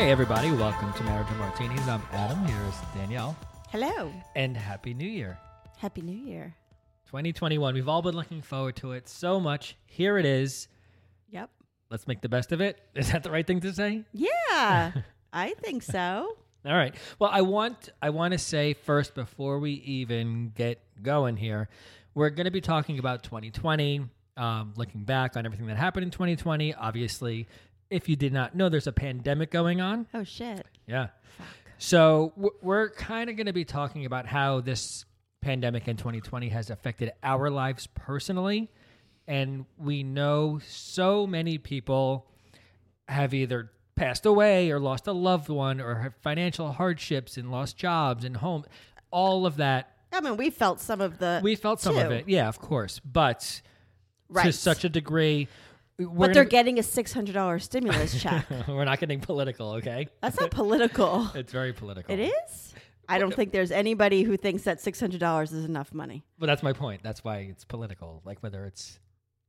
Hey, everybody, welcome to Marriage and Martinis. I'm Adam. Here is Danielle. Hello. And Happy New Year. Happy New Year. 2021. We've all been looking forward to it so much. Here it is. Yep. Let's make the best of it. Is that the right thing to say? Yeah, I think so. All right. Well, I want I want to say first before we even get going here, we're going to be talking about 2020, um, looking back on everything that happened in 2020. Obviously, if you did not know, there's a pandemic going on. Oh, shit. Yeah. So w- we're kind of going to be talking about how this pandemic in 2020 has affected our lives personally. And we know so many people have either passed away or lost a loved one or have financial hardships and lost jobs and home. All of that. I mean, we felt some of the. We felt some of it. Yeah, of course. But to such a degree. But they're getting a $600 stimulus check. we're not getting political, okay? That's not political. It's very political. It is? I don't think there's anybody who thinks that $600 is enough money. But that's my point. That's why it's political. Like whether it's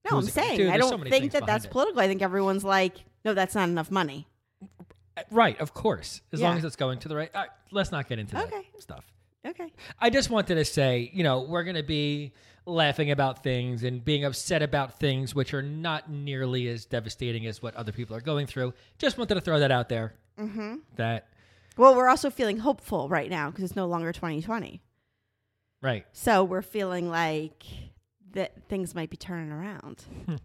No, I'm saying dude, I don't many think that that's it. political. I think everyone's like, no, that's not enough money. Uh, right, of course, as long as it's going to the right. Uh, let's not get into that Okay. stuff. Okay. I just wanted to say, you know, we're going to be laughing about things and being upset about things which are not nearly as devastating as what other people are going through. Just wanted to throw that out there. Mm-hmm. That Well, we're also feeling hopeful right now because it's no longer 2020. right. So we're feeling like that things might be turning around.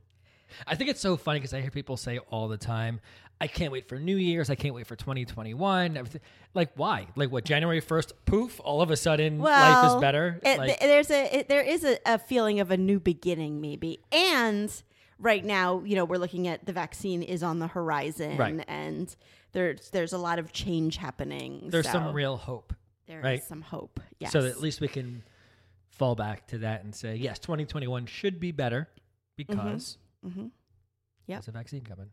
I think it's so funny because I hear people say all the time, I can't wait for New Year's. I can't wait for 2021. Everything. Like, why? Like, what, January 1st, poof, all of a sudden life is better? it- like, th- there's a it, there is a, a feeling of a new beginning, maybe. And right now, you know, we're looking at the vaccine is on the horizon, Right. and there's there's a lot of change happening. there's so some real hope. there is right. some hope. Yes. So that at least we can fall back to that and say, yes, 2021 should be better mm-hmm. because Mhm. Yep. there's a vaccine coming.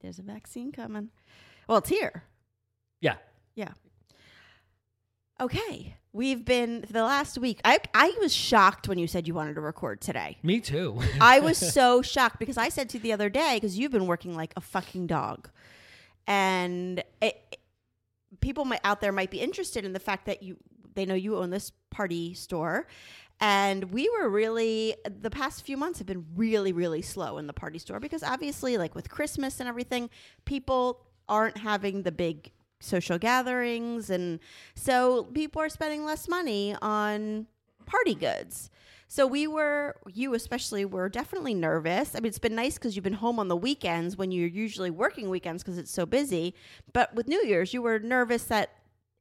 there's a vaccine coming. Well, it's here. Yeah. Yeah. Okay. We've been for the last week. I I was shocked when you said you wanted to record today. Me too. I was so shocked because I said to you the other day because you've been working like a fucking dog, and it, people might, out there might be interested in the fact that you they know you own this party store, and we were really the past few months have been really really slow in the party store because obviously like with Christmas and everything, people aren't having the big social gatherings and so people are spending less money on party goods. So we were, you especially, were definitely nervous. I mean, it's been nice because you've been home on the weekends when you're usually working weekends because it's so busy. But with New Year's, you were nervous that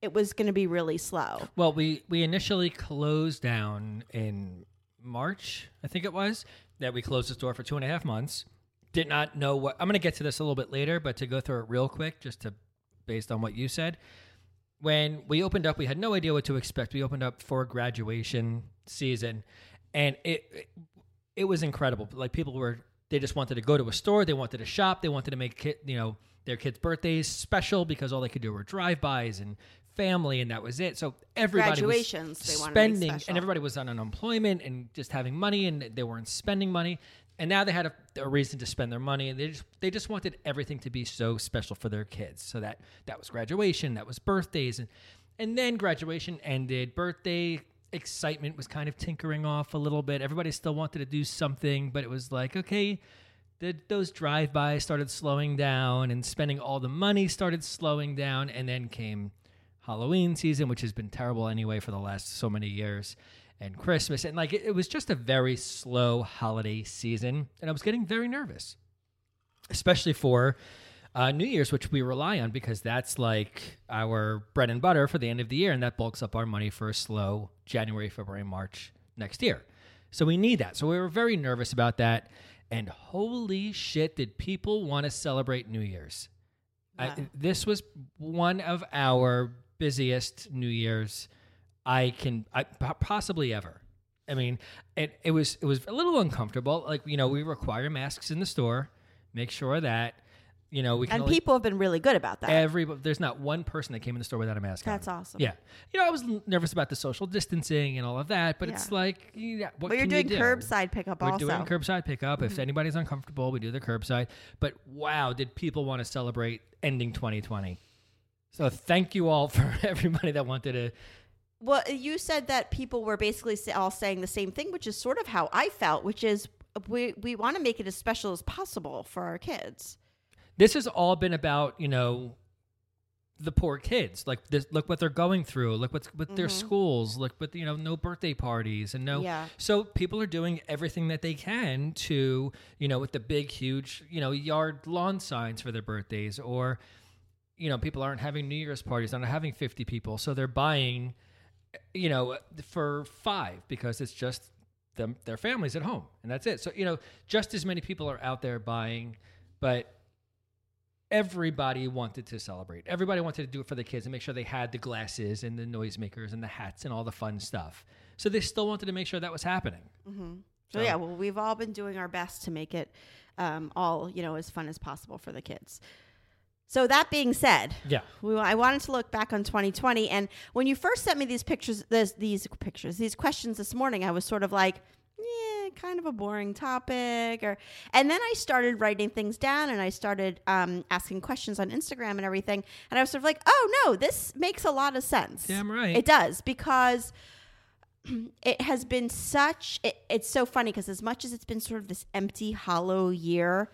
it was going to be really slow. well, we, we initially closed down in March, I think it was, that we closed the store for two and a half months. Did not know what, I'm going to get to this a little bit later, but to go through it real quick, just to, based on what you said. When we opened up, we had no idea what to expect. We opened up for graduation season, and it, it it was incredible. Like people were, they just wanted to go to a store, they wanted to shop, they wanted to make you know, their kids' birthdays special because all they could do were drive-bys and family, and that was it. So everybody Graduations, was they wanted to make spending, and everybody was on unemployment and just having money, and they weren't spending money. And now they had a, a reason to spend their money, and they just they just wanted everything to be so special for their kids. So that that was graduation, that was birthdays, and and then graduation ended. Birthday excitement was kind of tinkering off a little bit. Everybody still wanted to do something, but it was like okay. The, those drive-bys started slowing down, and spending all the money started slowing down, and then came Halloween season, which has been terrible anyway for the last so many years, and Christmas. And like it, it was just a very slow holiday season. And I was getting very nervous, especially for uh, New Year's, which we rely on because that's like our bread and butter for the end of the year. And that bulks up our money for a slow January, February, March next year. So we need that. So we were very nervous about that. And holy shit, did people want to celebrate New Year's? I, this was one of our busiest New Year's I can I, possibly ever. I mean, it, it was it was a little uncomfortable. Like you know, we require masks in the store. Make sure that you know we can And only, people have been really good about that. every there's not one person that came in the store without a mask. That's on. awesome. Yeah, you know, I was nervous about the social distancing and all of that, but it's like, yeah, what but you're can you doing do? curbside pickup We're also. Mm-hmm. doing curbside pickup. If anybody's uncomfortable, we do the curbside. But wow, did people want to celebrate ending 2020? So thank you all for everybody that wanted to. Well, you said that people were basically all saying the same thing, which is sort of how I felt, which is we we want to make it as special as possible for our kids. This has all been about you know the poor kids. Like this, look what they're going through. Look what's with their mm-hmm. schools. Look what you know, no birthday parties and no. Yeah. So people are doing everything that they can to you know with the big huge you know yard lawn signs for their birthdays or you know people aren't having New Year's parties. They're not having fifty people, so they're buying you know for five because it's just them their families at home and that's it. So you know just as many people are out there buying, but everybody wanted to celebrate. Everybody wanted to do it for the kids and make sure they had the glasses and the noisemakers and the hats and all the fun stuff. So they still wanted to make sure that was happening. So, yeah, well, we've all been doing our best to make it um, all you know as fun as possible for the kids. So that being said, Yeah. we, I wanted to look back on 2020, and when you first sent me these pictures, this, these pictures, these questions this morning, I was sort of like, yeah, kind of a boring topic, or, and then I started writing things down, and I started um, asking questions on Instagram and everything, and I was sort of like, oh no, this makes a lot of sense. Damn right. it does because it has been such it, it's so funny because as much as it's been sort of this empty hollow year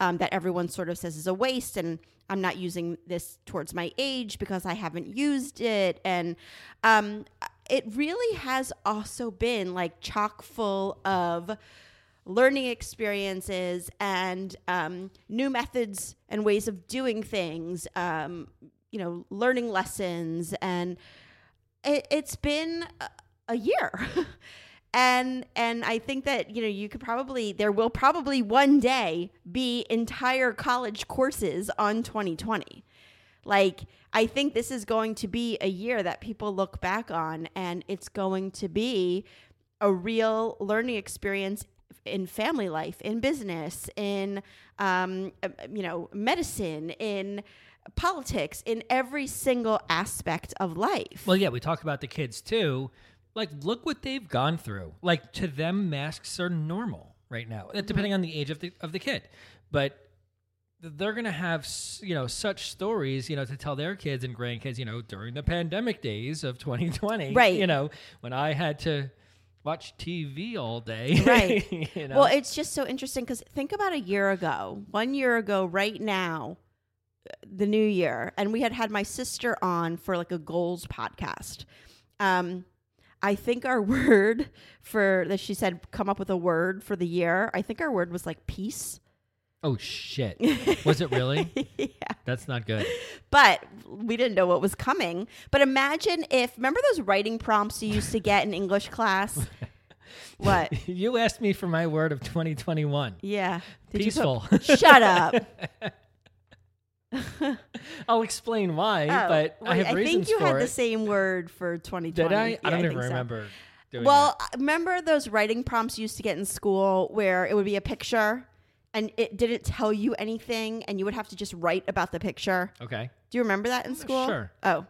um, that everyone sort of says is a waste and i'm not using this towards my age because i haven't used it. And um, it really has also been like chock full of learning experiences and um, new methods and ways of doing things um, you know learning lessons. And it, it's been a year and and i think that you know you could probably there will probably one day be entire college courses on 2020 like i think this is going to be a year that people look back on and it's going to be a real learning experience in family life in business in um, uh, you know medicine in politics in every single aspect of life Well, yeah, we talk about the kids too. Like, look what they've gone through. Like, to them, masks are normal right now, uh, depending on the age of the of the kid. But they're gonna have you know such stories you know to tell their kids and grandkids you know during the pandemic days of 2020 Right. you know when i had to watch tv all day Right. you know Well, it's just so interesting because think about a year ago, one year ago, right now, the new year, and we had had my sister on for like a goals podcast. Um, I think our word for that she said come up with a word for the year. I think our word was like peace. oh shit was it really yeah. that's not good But we didn't know what was coming. But imagine if remember those writing prompts you used to get in English class? what? you asked me for my word of 2021 Yeah. Did peaceful put- Shut up. i'll explain why Oh, but i have reasons story. I think you had it the same word for 2020. did i Yeah, i don't even think so. remember doing Well, uh, remember those writing prompts you used to get in school where it would be a picture and it didn't tell you anything and you would have to just write about the picture? okay Do you remember that in school? sure. Oh.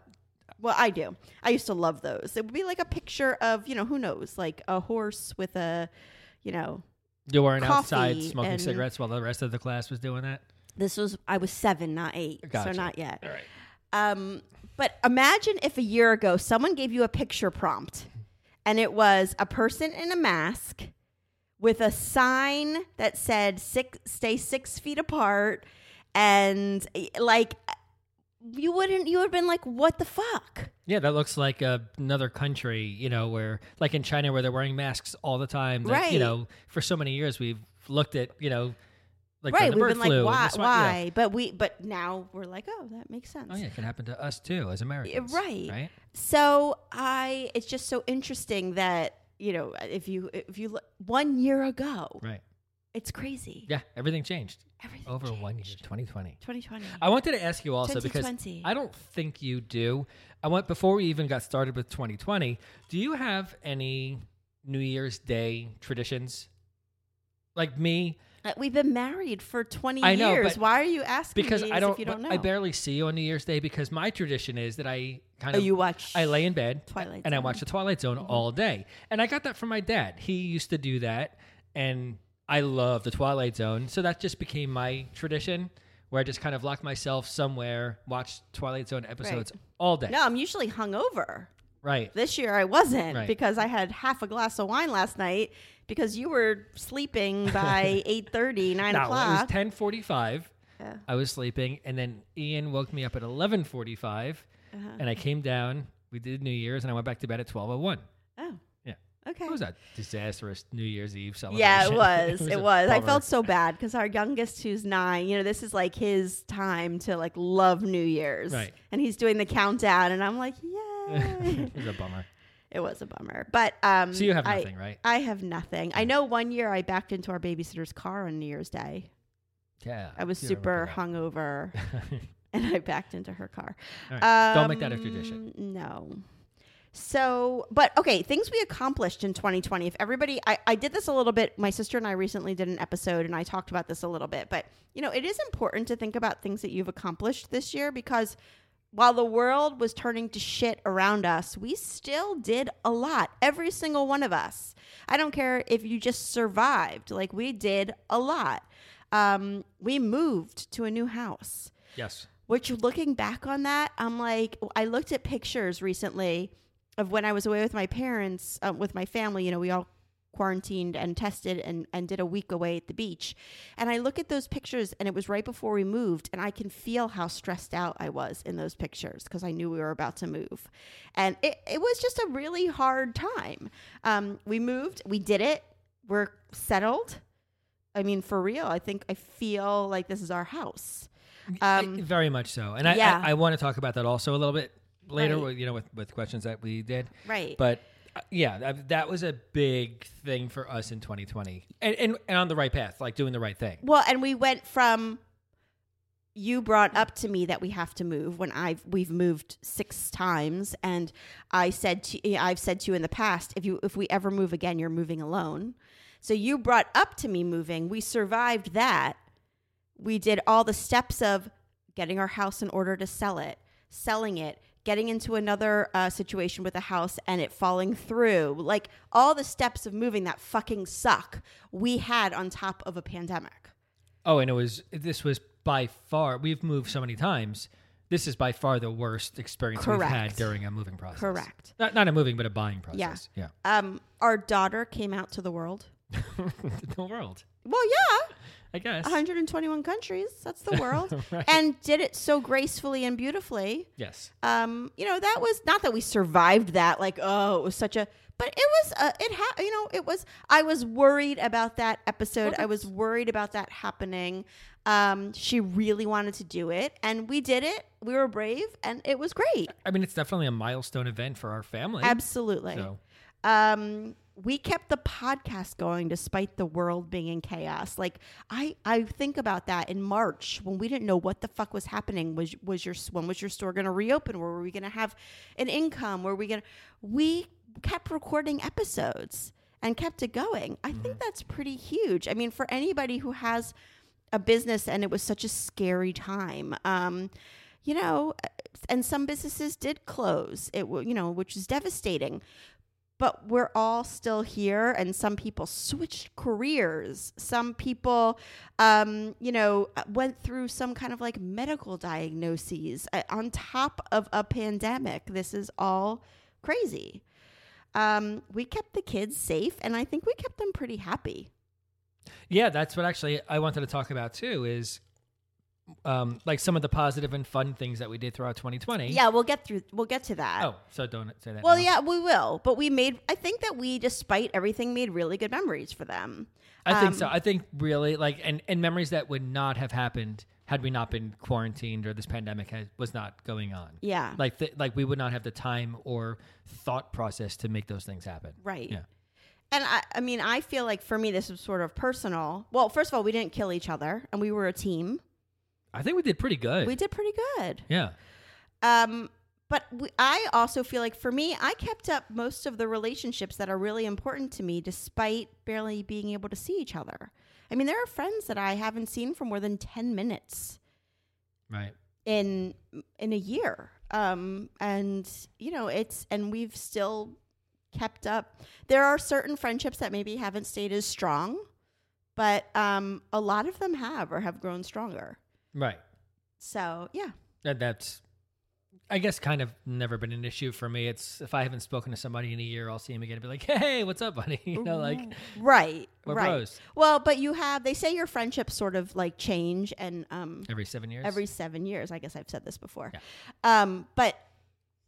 Well, I do. I used to love those. It would be like a picture of, you know, who knows, like a horse with a, you know, you weren't outside Coffee smoking cigarettes while the rest of the class was doing that this was I was 7, not 8. Gotcha. So not yet. all right Um, but imagine if a year ago someone gave you a picture prompt and it was a person in a mask with a sign that said six, stay six feet apart and eh, like you wouldn't. You would have been like, "What the fuck?" Yeah, that looks like uh, another country, you know, where like in China where they're wearing masks all the time. that, Right. You know, for so many years we've looked at, you know, like right? the We've bird been like, "Why? swine- yeah. Why?" But we, but now we're like, "Oh, that makes sense." Oh yeah, it can happen to us too as Americans. right. Right. So I, it's just so interesting that you know, if you if you look one year ago, Right. it's crazy. Yeah, everything changed Everything over one year, 2020. 2020. I wanted to ask you also because I don't think you do. I want before we even got started with 2020. Do you have any New Year's Day traditions? Like me, We've been married for 20 I know, years. Why are you asking because me I don't, if you don't know? I barely see you on New Year's Day because my tradition is that I kind oh, of you watch I lay in bed Twilight and I Zone. Mm-hmm. watch the Twilight Zone all day. And I got that from my dad. He used to do that and I love the Twilight Zone. So that just became my tradition where I just kind of lock myself somewhere, watch Twilight Zone episodes all day. No, I'm usually hungover. Right. This year I wasn't Right. because I had half a glass of wine last night because you were sleeping by 8:30, 9 No, it was o'clock. 10:45. Yeah. I was sleeping and then Ian woke me up at 11:45 Uh-huh. and I came down, we did New Year's and I went back to bed at 12:01. Oh, Yeah. okay. It was a disastrous New Year's Eve celebration. Yeah, it was. it a was. I felt so bad because our youngest, who's nine, you know, this is like his time to like love New Year's, Right. And he's doing the countdown, and I'm like, yay! it was a bummer. it was a bummer, but um, So you have I- nothing, right? I have nothing. I know one year I backed into our babysitter's car on New Year's Day. Yeah. I was super hungover, and I backed into her car. Right. Don't make that a tradition. Um, No. So, but okay, things we accomplished in 2020. If everybody, I, I did this a little bit. My sister and I recently did an episode and I talked about this a little bit. But, you know, it is important to think about things that you've accomplished this year because while the world was turning to shit around us, we still did a lot. Every single one of us. I don't care if you just survived, like we did a lot. Um, we moved to a new house Yes. which looking back on that i'm like i looked at pictures recently of when i was away with my parents uh, with my family you know we all quarantined and tested and, and did a week away at the beach and i look at those pictures and it was right before we moved and i can feel how stressed out i was in those pictures because i knew we were about to move and it, it was just a really hard time um, we moved we did it we're settled i mean for real i think i feel like this is our house um, Very much so. And I, yeah. I, I want to talk about that also a little bit later, Right. with, you know, with, with questions that we did. Right. But yeah, that, was a big thing for us in 2020 and, and, and on the right path, like doing the right thing. Well, and we went from you brought up to me that we have to move when I've we've moved six times, and I said to I've said to you in the past, if you if we ever move again, you're moving alone. So you brought up to me moving. We survived that. We did all the steps of getting our house in order to sell it, selling it, getting into another uh, situation with a house and it falling through. Like all the steps of moving that fucking suck we had on top of a pandemic. Oh, and it was, this was by far, we've moved so many times. This is by far the worst experience we've had during a moving process. Correct. Not, not a moving, but a buying process. Yeah. Um, our daughter came out to the world. the world, Well, yeah, I guess. 121 countries. That's the world. Right. And did it so gracefully and beautifully. yes. um, you know, that was not that we survived that, like, oh, it was such a, but it was, uh, it had, you know, it was, I was worried about that episode. I was worried about that happening. Um, she really wanted to do it and we did it. We were brave and it was great. I mean, it's definitely a milestone event for our family. Absolutely. So, um we kept the podcast going despite the world being in chaos. Like i i think about that in march when we didn't know what the fuck was happening. Was was your when was your store going to reopen? Where were we going to have an income? Were we going to we kept recording episodes and kept it going. I think that's pretty huge. I mean for anybody who has a business and it was such a scary time um you know and some businesses did close. It you know which is devastating but we're all still here and some people switched careers. Some people um, you know went through some kind of like medical diagnoses uh, on top of a pandemic. This is all crazy. Um, we kept the kids safe and i think we kept them pretty happy. Yeah, that's what actually I wanted to talk about too is um, like some of the positive and fun things that we did throughout 2020. Yeah, we'll get through. We'll get to that. Oh, so don't say that. Well, now. yeah, we will. But we made. I think that we, despite everything, made really good memories for them. I think Um, so. I think really like and and memories that would not have happened had we not been quarantined or this pandemic had, was not going on. Yeah. Like th- like we would not have the time or thought process to make those things happen. Right. Yeah. And I, I mean, I feel like for me, this was sort of personal. Well, first of all, we didn't kill each other, and we were a team. I think we did pretty good. We did pretty good. Yeah. Um, but we, I also feel like for me, I kept up most of the relationships that are really important to me, despite barely being able to see each other. I mean, there are friends that I haven't seen for more than ten minutes Right. in in a year. Um, and you know, it's and we've still kept up. There are certain friendships that maybe haven't stayed as strong, but um, a lot of them have or have grown stronger. Right. So yeah, That that's I guess kind of never been an issue for me. It's if I haven't spoken to somebody in a year, I'll see him again and be like, "Hey, what's up, buddy?" You know, like right, we're right. bros Well, but you have they say your friendships sort of like change and um every seven years. every 7 years. I guess I've said this before. Yeah. Um but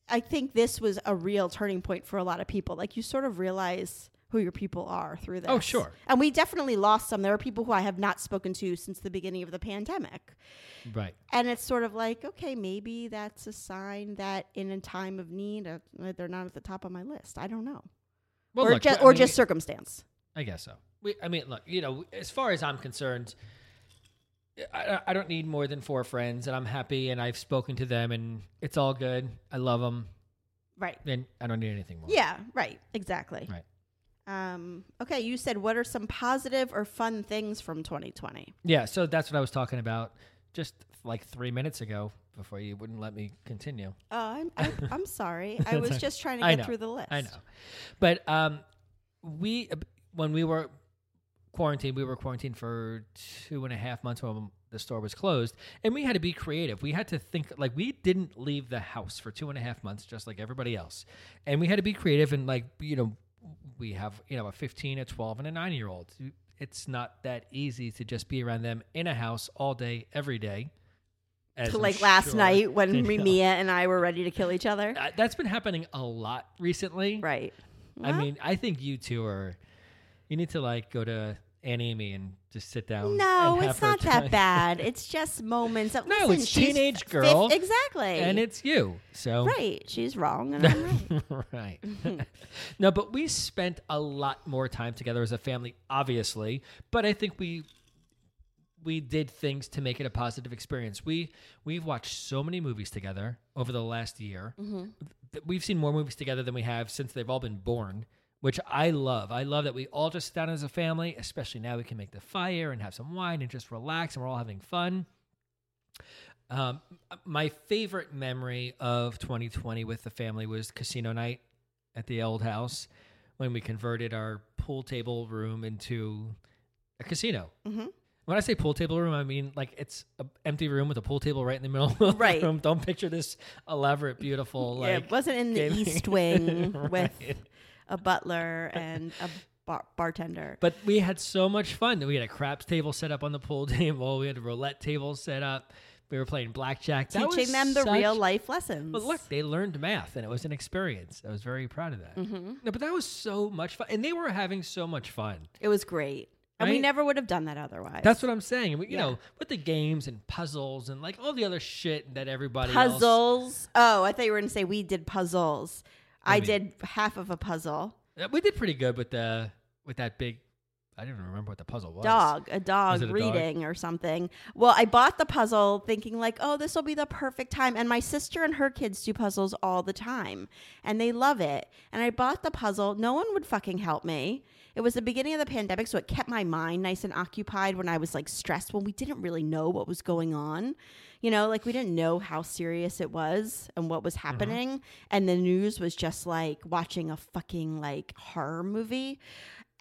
I think this was a real turning point for a lot of people. Like you sort of realize who your people are through this. Oh, sure. And we definitely lost some. There are people who I have not spoken to since the beginning of the pandemic. right. And it's sort of like, okay, maybe that's a sign that in a time of need, uh, they're not at the top of my list. I don't know. Well, or look, just, or mean, just circumstance. I guess so. We, I mean, look, you know, as far as I'm concerned, I, I don't need more than four friends, and I'm happy, and I've spoken to them, and it's all good. I love them, Right. and I don't need anything more. Yeah, right. Exactly. Right. Um, okay, you said what are some positive or fun things from 2020? Yeah. So that's what I was talking about just like three minutes ago before you wouldn't let me continue. Oh, I'm I, I'm sorry. I was just trying to get know. through the list. I know, but um, we when we were quarantined, we were quarantined for two and a half months when the store was closed, and we had to be creative. We had to think like we didn't leave the house for two and a half months, just like everybody else, and we had to be creative and like you know, we have you know a fifteen, a twelve, and a nine year old. It's not that easy to just be around them in a house all day, every day. as So I'm like last sure night when you know. Mia and I were ready to kill each other. Uh, that's been happening a lot recently. Right. I mean, I think you two are. You need to like go to Aunt Amy and just sit down. no, it's not that bad. It's just moments. Of, No, listen, it's teenage girl, exactly. and it's you. So right. She's wrong, and I'm right. right. no, but we spent a lot more time together as a family, obviously. But I think we we did things to make it a positive experience. We we've watched so many movies together over the last year. Mm-hmm. Th- We've seen more movies together than we have since they've all been born, which I love. I love that we all just sit down as a family, especially now we can make the fire and have some wine and just relax and we're all having fun. Um, my favorite memory of 2020 with the family was casino night at the old house when we converted our pool table room into a casino. hmm When I say pool table room, I mean like it's an empty room with a pool table right in the middle of Right. the room. Don't picture this elaborate, beautiful yeah, like it wasn't in the gaming- East Wing with Right. A butler and a bar- bartender. But we had so much fun. We had a craps table set up on the pool table. We had a roulette table set up. We were playing blackjack. That Teaching them the such- real life lessons. But look, they learned math, and it was an experience. I was very proud of that. Mm-hmm. No, but that was so much fun, and they were having so much fun. it was great. And we never would have done that otherwise. That's what I'm saying. We, you Yeah. know, with the games and puzzles and like all the other shit that everybody else. puzzles. Oh, I thought you were going to say we did puzzles. I mean- did half of a puzzle. We did pretty good with the with that big. I don't even remember what the puzzle was. Dog, a dog a dog? reading or something. Well, I bought the puzzle thinking like, oh, this will be the perfect time. And my sister and her kids do puzzles all the time, and they love it. And I bought the puzzle. No one would fucking help me. It was the beginning of the pandemic, so it kept my mind nice and occupied when I was like stressed when we didn't really know what was going on. You know, like we didn't know how serious it was and what was mm-hmm. happening. And the news was just like watching a fucking like horror movie.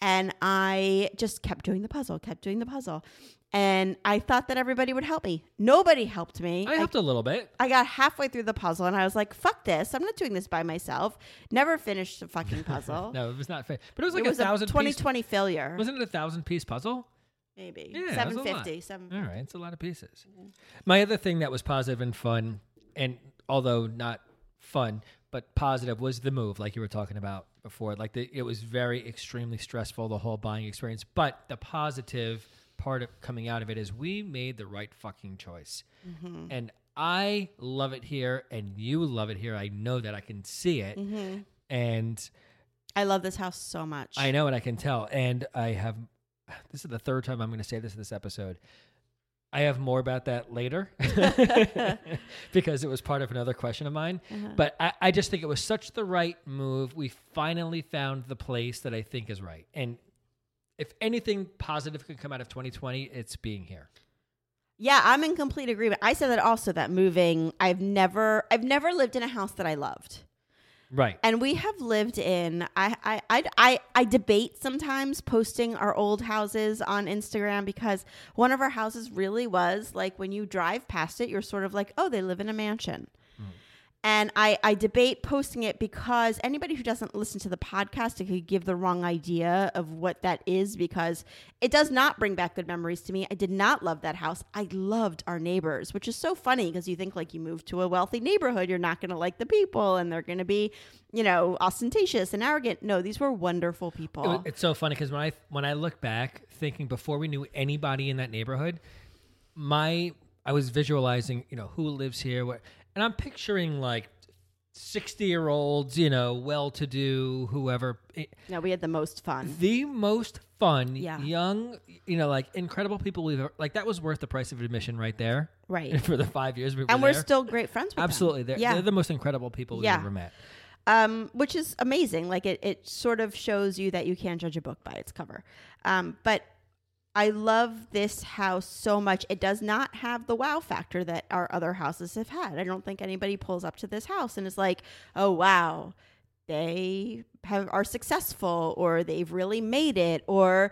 And I just kept doing the puzzle, kept doing the puzzle. And I thought that everybody would help me. Nobody helped me. I helped a little bit. I got halfway through the puzzle and I was like, fuck this. I'm not doing this by myself. Never finished the fucking puzzle. No, it was not fair. But it was like it was a thousand a piece. 2020 failure. Wasn't it a thousand piece puzzle? maybe Yeah, that's a lot. fifty. Seven. All right, it's a lot of pieces. My other thing that was positive and fun, and although not fun but positive, was the move, like you were talking about before. Like the, it was very extremely stressful the whole buying experience. But the positive part of coming out of it is we made the right fucking choice, mm-hmm. and I love it here, and you love it here. I know that I can see it, mm-hmm. and. I love this house so much. I know and I can tell. And I have this is the third time I'm going to say this in this episode. I have more about that later because it was part of another question of mine. Uh-huh. But I, I just think it was such the right move. We finally found the place that I think is right. And if anything positive could come out of 2020, it's being here. Yeah, I'm in complete agreement. I said that also that moving, I've never I've never lived in a house that I loved. Right. And we have lived in I I I I, I debate sometimes posting our old houses on Instagram because one of our houses really was like when you drive past it, you're sort of like, oh, they live in a mansion. And I, I debate posting it because anybody who doesn't listen to the podcast, it could give the wrong idea of what that is because it does not bring back good memories to me. I did not love that house. I loved our neighbors, which is so funny because you think like you move to a wealthy neighborhood, you're not going to like the people and they're going to be, you know, ostentatious and arrogant. No, these were wonderful people. It's so funny because when I when I look back, thinking before we knew anybody in that neighborhood, my I was visualizing, you know, who lives here, what, and I'm picturing like sixty year olds, you know, well to do, whoever. No, we had the most fun. the most fun, Yeah. young, you know, like incredible people we've ever, like that was worth the price of admission right there, Right. For the five years we were there. And we're there. still great friends with them. absolutely they're, Yeah. they're the most incredible people we've Yeah. ever met. um, which is amazing. Like it, it sort of shows you that you can't judge a book by its cover. Um, but I love this house so much. It does not have the wow factor that our other houses have had. I don't think anybody pulls up to this house and is like, "Oh wow, they have are successful or they've really made it," or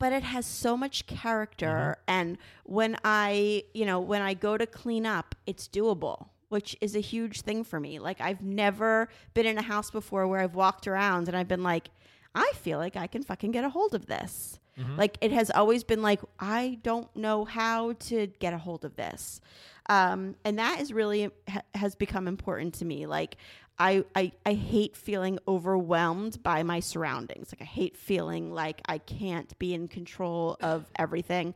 but it has so much character mm-hmm. and when i you know when i go to clean up it's doable which is a huge thing for me like i've never been in a house before where i've walked around and i've been like i feel like i can fucking get a hold of this like it has always been like i don't know how to get a hold of this. Um, and that is really ha- has become important to me. Like I, I i hate feeling overwhelmed by my surroundings. Like i hate feeling like i can't be in control of everything.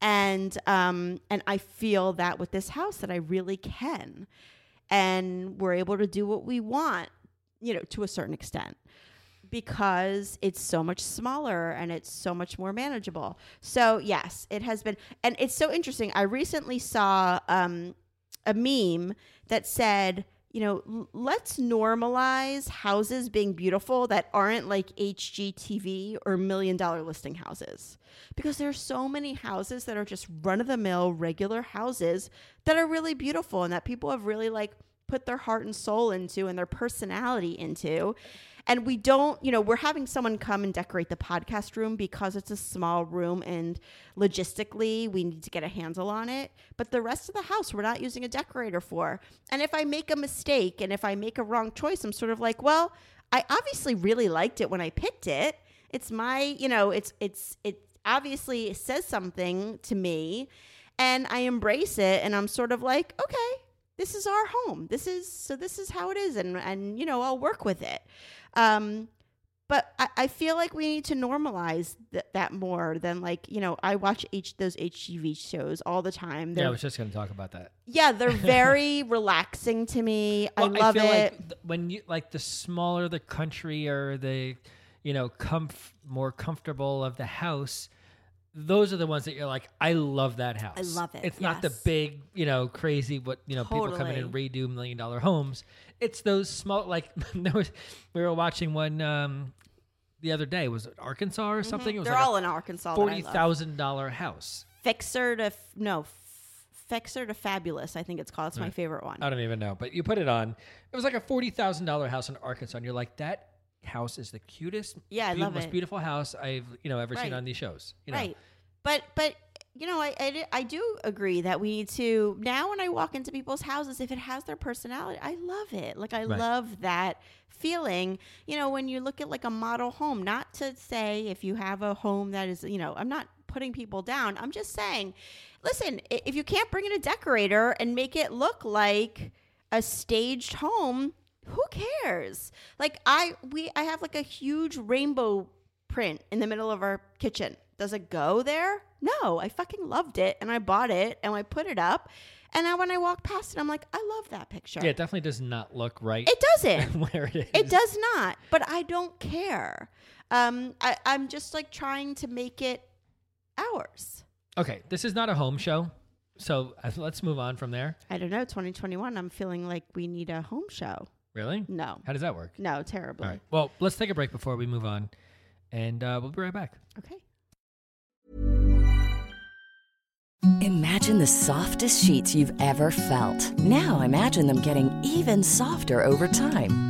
And um and i feel that with this house that i really can and we're able to do what we want you know to a certain extent because it's so much smaller and it's so much more manageable. So yes, it has been, and it's so interesting. I recently saw um, a meme that said, you know, let's normalize houses being beautiful that aren't like HGTV or million dollar listing houses. Because there are so many houses that are just run of the mill, regular houses that are really beautiful and that people have really like put their heart and soul into and their personality into. And we don't, you know, we're having someone come and decorate the podcast room because it's a small room and logistically we need to get a handle on it. But the rest of the house, we're not using a decorator for. And if I make a mistake and if I make a wrong choice, I'm sort of like, well, I obviously really liked it when I picked it. It's my, you know, it's, it's, it obviously says something to me and I embrace it and I'm sort of like, okay, this is our home. This is so this is how it is and and you know, I'll work with it. Um but I, I feel like we need to normalize th- that more than like you know I watch H those HGV shows all the time. Yeah, They're, I was just going to talk about that. yeah, they're very relaxing to me. I Well, love feel it. Like th- when you like the smaller the country or the, you know, comf- more comfortable of the house, those are the ones that you're like, I love that house. I love it, It's not the yes. big, you know, crazy what you know people come in and redo million dollar homes. It's those small like there was we were watching one um the other day was it Arkansas or something? It was Mm-hmm. they're like all in Arkansas. a that I forty love. thousand dollar house. Fixer to f- no, f- Fixer to Fabulous. I think it's called. It's my favorite one. I don't even know, but you put it on. It was like a forty thousand dollar house in Arkansas, and you're like, that house is the cutest, Yeah, I beau- love most it. beautiful house I've you know ever seen Right. on these shows. You know? Right. But but you know, I, I, I do agree that we need to now when I walk into people's houses, if it has their personality, I love it. Like I Right. love that feeling. You know, when you look at like a model home, not to say if you have a home that is, you know, I'm not putting people down. I'm just saying, listen, i- if you can't bring in a decorator and make it look like a staged home, who cares? Like I we I have like a huge rainbow print in the middle of our kitchen. Does it go there? No, I fucking loved it and I bought it and I put it up. And now when I walk past it, I'm like, I love that picture. Yeah, it definitely does not look right It doesn't. where it is. It does not, but I don't care. Um, I, I'm just like trying to make it ours. Okay, this is not a home show, so uh, let's move on from there. I don't know. 2021. I'm feeling like we need a home show. Really? No, How does that work? no, terribly. All right. Well, let's take a break before we move on, and uh, we'll be right back. Okay. Imagine the softest sheets you've ever felt. Now imagine them getting even softer over time.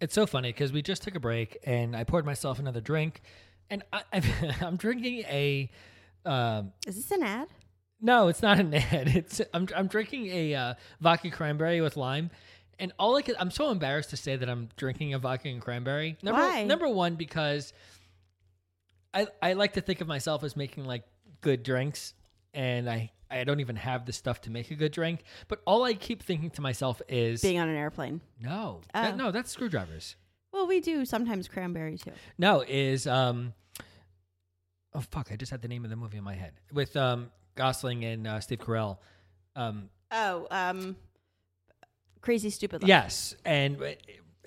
It's so funny because we just took a break, and I poured myself another drink, and I, I'm drinking a. Um, Is this an ad? no, it's not an ad. It's I'm I'm drinking a uh, vodka cranberry with lime, and all I could, I'm so embarrassed to say that I'm drinking a vodka and cranberry. Number, Why? Number one, because I I like to think of myself as making like good drinks, and I I don't even have the stuff to make a good drink. But all I keep thinking to myself is Being on an airplane. no, Oh. that- no, that's screwdrivers. Well, we do sometimes cranberry too. No, is um oh fuck, I just had the name of the movie in my head with um Gosling and uh, Steve Carell. Um Oh, um, crazy stupid. Love. yes, and uh,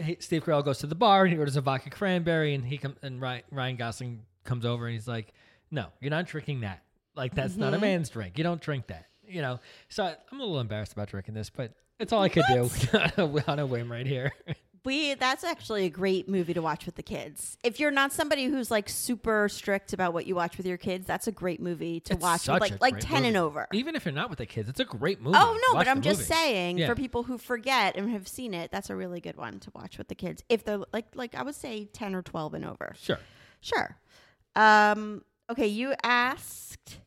he, Steve Carell goes to the bar and he orders a vodka cranberry and he comes and Ryan, Ryan Gosling comes over and he's like, "No, you're not drinking that. Like that's not a Mm-hmm. man's drink. You don't drink that." You know. So I, I'm a little embarrassed about drinking this, but it's all I could do on a whim right here. We that's actually a great movie to watch with the kids. If you're not somebody who's like super strict about what you watch with your kids, that's a great movie to It's watch with like like great 10 and over. Even if you're not with the kids, it's a great movie. Oh no, Watch but I'm just movie. saying Yeah. for people who forget and have seen it, that's a really good one to watch with the kids. If they're like like I would say 10 or 12 and over. Sure. Sure. Um okay, you asked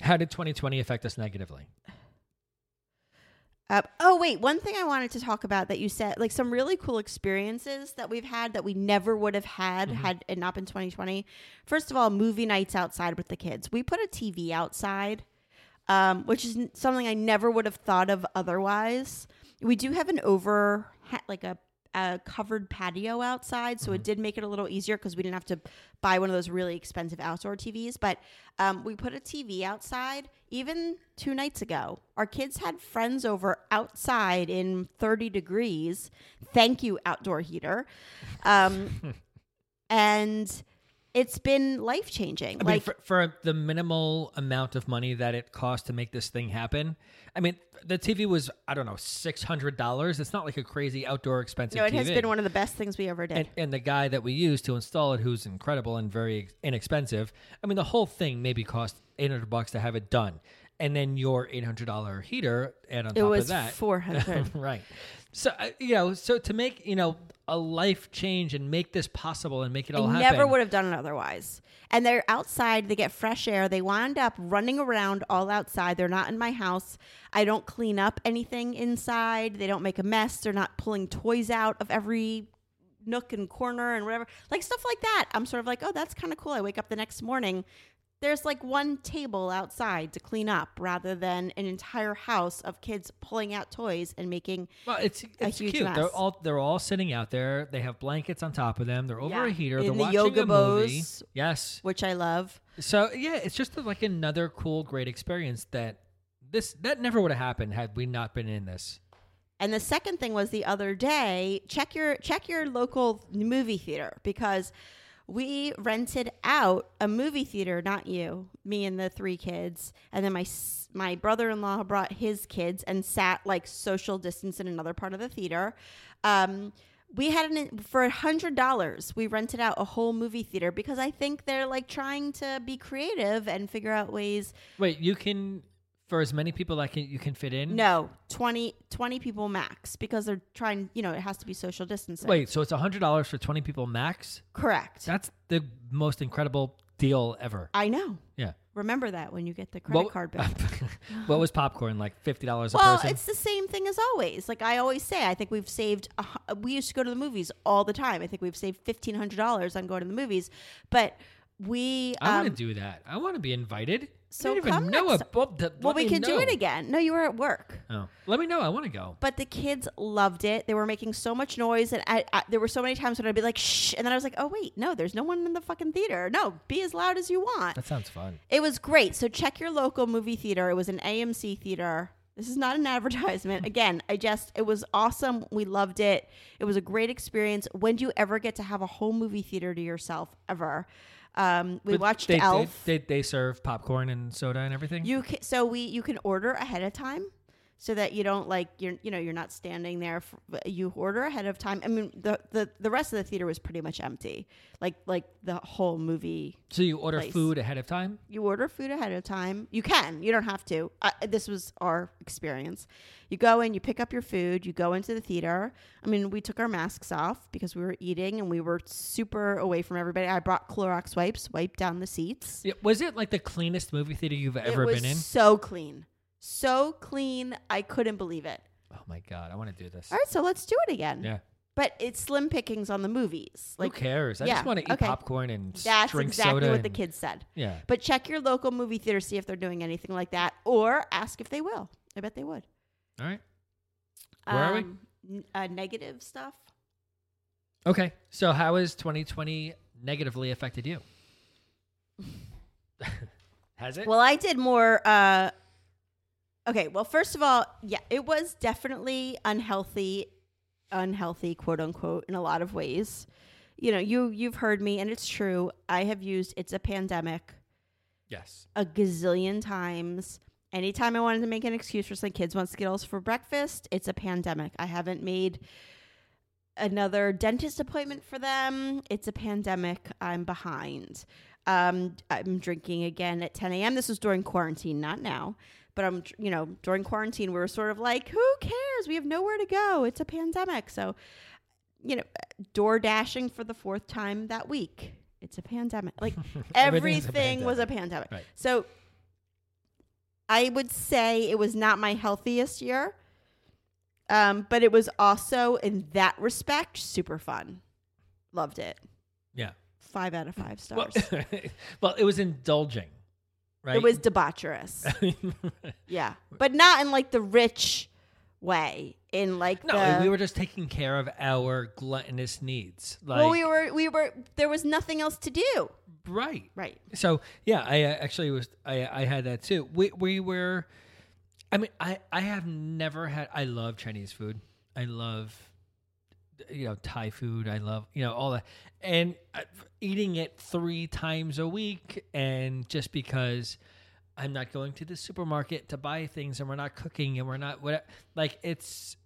How did 2020 affect us negatively? Uh, oh wait, one thing I wanted to talk about that you said, like some really cool experiences that we've had that we never would have had had it not been 2020. First of all, movie nights outside with the kids. We put a TV outside, um, which is something I never would have thought of otherwise. We do have an over, like a, a covered patio outside, so it did make it a little easier because we didn't have to buy one of those really expensive outdoor TVs. But um, we put a TV outside. Even two nights ago, our kids had friends over outside in 30 degrees. Thank you, outdoor heater. Um, and it's been life changing. I mean, Like, for, for the minimal amount of money that it cost to make this thing happen, I mean, the TV was, I don't know, $600. It's not like a crazy outdoor expensive know, it TV. has been one of the best things we ever did. and, and the guy that we used to install it, who's incredible and very inexpensive, I mean, the whole thing maybe cost 800 bucks to have it done. And then your $800 heater, and on it top was of that, 400. right. So uh, you know, so to make you know a life change and make this possible and make it all I happen. never would have done it otherwise. And they're outside, they get fresh air. They wind up running around all outside. They're not in my house. I don't clean up anything inside. They don't make a mess. They're not pulling toys out of every nook and corner and whatever. Like stuff like that. I'm sort of like, oh, that's kind of cool. I wake up the next morning. There's like one table outside to clean up rather than an entire house of kids pulling out toys and making Well, it's a it's huge cute. They're all they're all sitting out there. They have blankets on top of them. They're over Yeah. a heater. In they're the watching yoga a movie. bows. Yes. which I love. So yeah, it's just like another cool, great experience that this that never would have happened had we not been in this. And the second thing was the other day, check your check your local movie theater because we rented out a movie theater, not you, me and the three kids, and then my my brother-in-law brought his kids and sat like social distance in another part of the theater. Um, we had an for a hundred dollars we rented out a whole movie theater because i think they're like trying to be creative and figure out ways Wait, you can for as many people that can you can fit in. no 20 20 people max because they're trying you know it has to be social distancing Wait, so it's hundred dollars for twenty people max? correct That's the most incredible deal ever. i know Yeah. remember that when you get the credit What- card bill what was popcorn like? Fifty dollars a well person. it's the same thing as always like i always say i think we've saved hu- we used to go to the movies all the time i think we've saved $1500 on going to the movies but we I want um, to do that. I want to be invited. so I come even know next- about that. well we can could do it again no you were at work Oh, let me know. I want to go. but the kids loved it. They were making so much noise, and I, I, there were so many times when I'd be like, "Shh," and then I was like, "Oh wait, no, there's no one in the fucking theater. No, be as loud as you want." That sounds fun. It was great. So check your local movie theater. It was an AMC theater. This is not an advertisement. Again, I just it was awesome. We loved it. It was a great experience. When do you ever get to have a whole movie theater to yourself ever? Um, we But watched they, Elf. They, they, they serve popcorn and soda and everything. You can, so we you can order ahead of time, so that you don't like you're you know you're not standing there. For, you order ahead of time. I mean the, the the rest of the theater was pretty much empty. Like like the whole movie. so you order place. food ahead of time. You order food ahead of time. You can. You don't have to. I, this was our experience. You go in, you pick up your food, you go into the theater. I mean, we took our masks off because we were eating and we were super away from everybody. I brought Clorox wipes, wiped down the seats. Yeah, was it like the cleanest movie theater you've ever it was been in? so clean. So clean. I couldn't believe it. Oh my god, I want to do this. All right, so let's do it again. Yeah. But it's slim pickings on the movies. Who cares? I yeah, just want to eat okay. popcorn and That's drink exactly soda. what the kids said. Yeah. But check your local movie theater, see if they're doing anything like that, or ask if they will. I bet they would. All right. Where are we? Um, n- Uh, negative stuff. Okay. So how has 2020 negatively affected you? Has it? Well, I did more. Uh, okay. Well, first of all, yeah, it was definitely unhealthy, unhealthy, quote unquote, in a lot of ways. You know, you you've heard me, and it's true. I have used "It's a Pandemic" yes. a gazillion times. Anytime I wanted to make an excuse for some kids want Skittles for breakfast, it's a pandemic. I haven't made another dentist appointment for them. It's a pandemic. I'm behind. Um, I'm drinking again at 10 a.m. This was during quarantine, not now. But I'm, you know, during quarantine, we were sort of like, who cares? We have nowhere to go. It's a pandemic. So, you know, door dashing for the fourth time that week. It's a pandemic. Like Everything's a everything was a pandemic. pandemic. Right. So I would say it was not my healthiest year. Um, but it was also in that respect super fun. Loved it. Yeah. Five out of five Well, stars. well, it was indulging, right? It was debaucherous. yeah. But not in like the rich way. In like no, the we were just taking care of our gluttonous needs. Like, Well, we were we were there was nothing else to do. right. Right. So yeah, I uh, actually was. I I had that too. We we were. I mean, I I have never had. I love Chinese food. I love, you know, Thai food. I love you know all that, and uh, eating it three times a week, and just because. I'm not going to the supermarket to buy things, and we're not cooking, and we're not what like it's,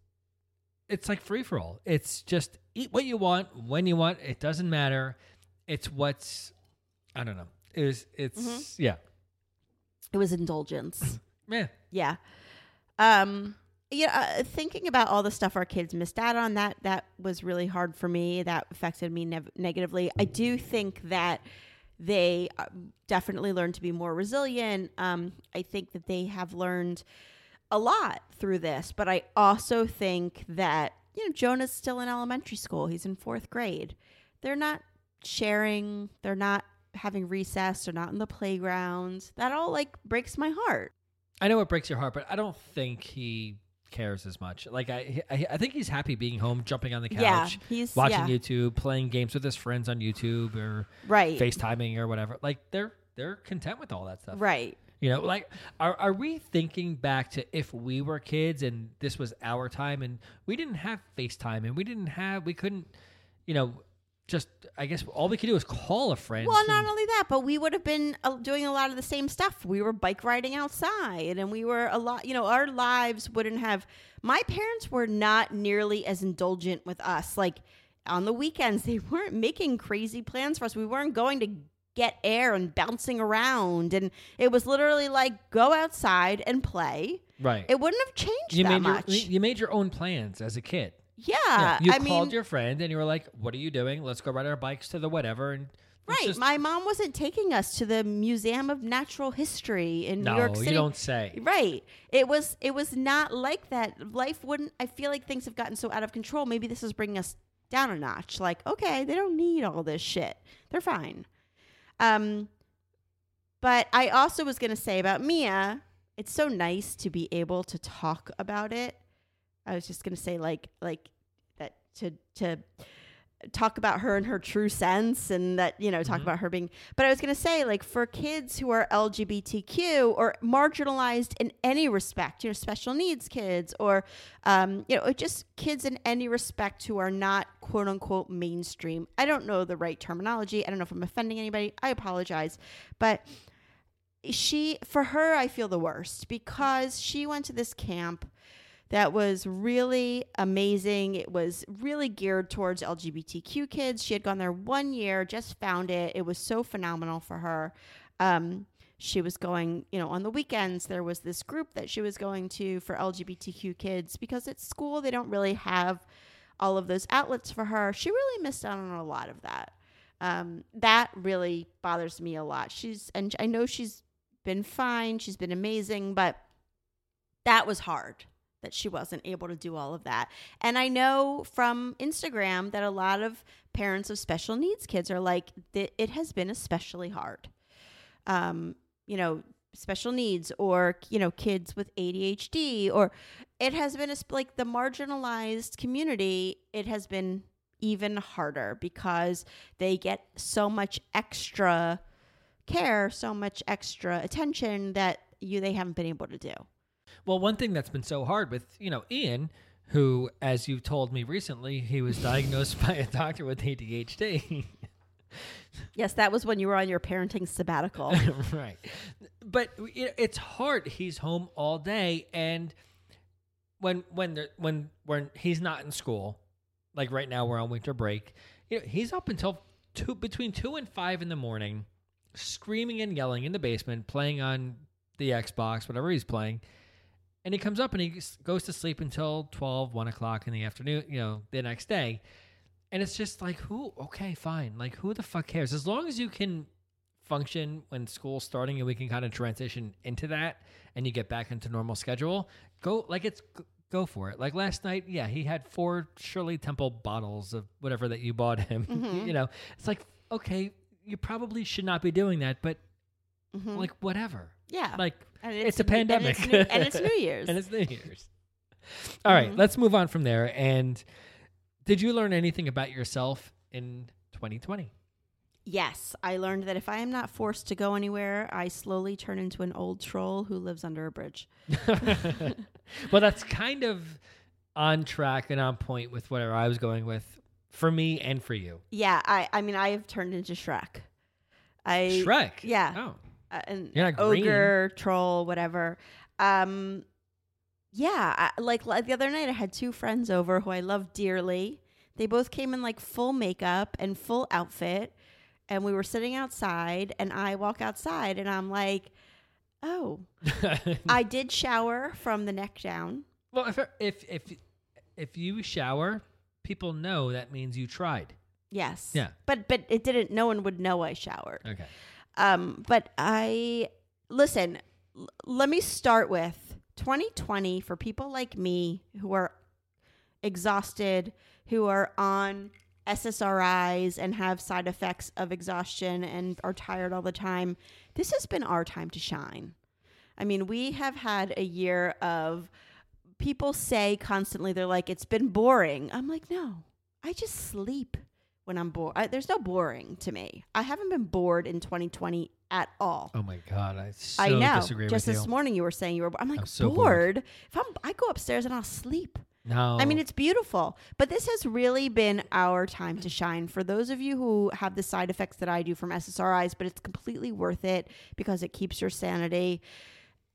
it's like free for all. It's just eat what you want when you want. It doesn't matter. It's what's I don't know. It was it's yeah. It was indulgence. Yeah. Yeah. Um yeah, uh, thinking about all the stuff our kids missed out on that that was really hard for me. That affected me negatively. I do think that they uh, definitely learned to be more resilient. Um, I think that they have learned a lot through this, but I also think that you know Jonah's still in elementary school. He's in fourth grade. They're not sharing. They're not having recess. They're not in the playground. That all like breaks my heart. I know it breaks your heart, but I don't think he cares as much. Like I, I, I think he's happy being home, jumping on the couch, Yeah, he's- watching yeah. YouTube, playing games with his friends on YouTube or Right. FaceTiming or whatever. Like they're they're content with all that stuff. Right. You know, like are are we thinking back to if we were kids and this was our time and we didn't have FaceTime and we didn't have we couldn't, you know, just I guess all we could do is call a friend. Well, not only that, but we would have been uh, doing a lot of the same stuff. We were bike riding outside, and we were a lot. You know, our lives wouldn't have. My parents were not nearly as indulgent with us. Like on the weekends, they weren't making crazy plans for us. We weren't going to get air and bouncing around, and it was literally like go outside and play. right. It wouldn't have changed you that made much. your you made your own plans as a kid. Yeah, Yeah, you I called mean, your friend and you were like, "What are you doing? Let's go ride our bikes to the whatever." And Right. just- My mom wasn't taking us to the Museum of Natural History in no, New York City. you don't say. Right. It was it was not like that. Life wouldn't I feel like things have gotten so out of control. Maybe this is bringing us down a notch. Like, okay, they don't need all this shit. They're fine. Um but I also was going to say about Mia, it's so nice to be able to talk about it. I was just to say like like that to to talk about her in her true sense and that you know talk Mhm. about her being but i was going to say like for kids who are lgbtq or marginalized in any respect you know special needs kids or um, you know just kids in any respect who are not quote unquote mainstream. I don't know the right terminology. I don't know if i'm offending anybody. I apologize. But she for her i feel the worst because she went to this camp that was really amazing. It was really geared towards LGBTQ kids. She had gone there one year, just found it. It was so phenomenal for her. Um, she was going, you know, on the weekends, there was this group that she was going to for LGBTQ kids because at school they don't really have all of those outlets for her. She really missed out on a lot of that. Um, that really bothers me a lot. She's, and I know she's been fine, she's been amazing, but that was hard that she wasn't able to do all of that. And I know from Instagram that a lot of parents of special needs kids are like, it has been especially hard. Um, you know, special needs or, you know, kids with ADHD, or it has been a, like the marginalized community, it has been even harder because they get so much extra care, so much extra attention that you they haven't been able to do. Well, one thing that's been so hard with, you know, Ian, who, as you've told me recently, he was diagnosed by a doctor with ADHD. Yes, that was when you were on your parenting sabbatical. right. But know, it's hard. He's home all day and when when there, when when he's not in school, like right now we're on winter break, you know, he's up until 2 between 2 and 5 in the morning screaming and yelling in the basement playing on the Xbox, whatever he's playing. And he comes up and he goes to sleep until 12, 1 o'clock in the afternoon, you know, the next day. And it's just like, who? Okay, fine. Like, who the fuck cares? As long as you can function when school's starting and we can kind of transition into that and you get back into normal schedule, go, like, it's, go for it. Like last night, yeah, he had four Shirley Temple bottles of whatever that you bought him. Mhm. you know, it's like, okay, you probably should not be doing that, but Mhm. like, whatever. yeah, Like, and it's a and it's pandemic. new- and it's New Year's. and it's New Year's. All right, Mhm. let's move on from there. And did you learn anything about yourself in 2020? yes, I learned that if I am not forced to go anywhere, I slowly turn into an old troll who lives under a bridge. well, that's kind of on track and on point with whatever I was going with for me and for you. Yeah, I I mean I have turned into Shrek. I Shrek. yeah. Oh. Uh, and You're green. ogre, troll, whatever. Um, yeah, I, like, like the other night, I had two friends over who I love dearly. They both came in like full makeup and full outfit, and we were sitting outside. And I walk outside, and I'm like, "Oh, I did shower from the neck down." well, if if if if you shower, people know that means you tried. Yes, Yeah. but but it didn't. No one would know I showered. Okay. Um, but I listen. L- let me start with 2020 for people like me who are exhausted, who are on SSRIs and have side effects of exhaustion and are tired all the time. This has been our time to shine. I mean, we have had a year of people say constantly, they're like, it's been boring. I'm like, no, I just sleep when I'm bored. I, there's no boring to me. I haven't been bored in 2020 at all. Oh my god, I so I know. Just this you. morning, you were saying you were. I'm like I'm so bored. bored. If I'm, I go upstairs and I'll sleep. No. I mean, it's beautiful, but this has really been our time to shine. For those of you who have the side effects that I do from SSRIs, but it's completely worth it because it keeps your sanity.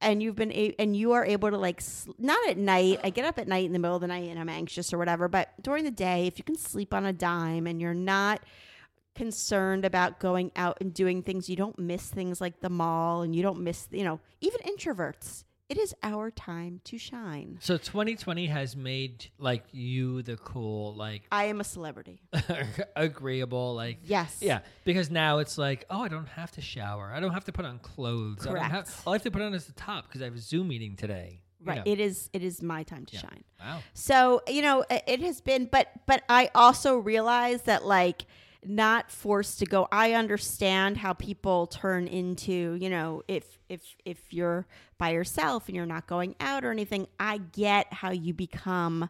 And you've been, a- and you are able to like, sl- not at night. I get up at night in the middle of the night and I'm anxious or whatever. But during the day, if you can sleep on a dime and you're not concerned about going out and doing things, you don't miss things like the mall and you don't miss, you know, even introverts. It is our time to shine. so 2020 has made like you the cool, like I am a celebrity. agreeable, like Yes. Yeah, because now it's like, oh, I don't have to shower. I don't have to put on clothes. I don't have, Correct. all I have to put on is the top because I have a Zoom meeting today. you Right. know. It is it is my time to Yeah. shine. Wow. So, you know, it has been but but I also realize that like not forced to go. I understand how people turn into, you know, if if if you're by yourself and you're not going out or anything, I get how you become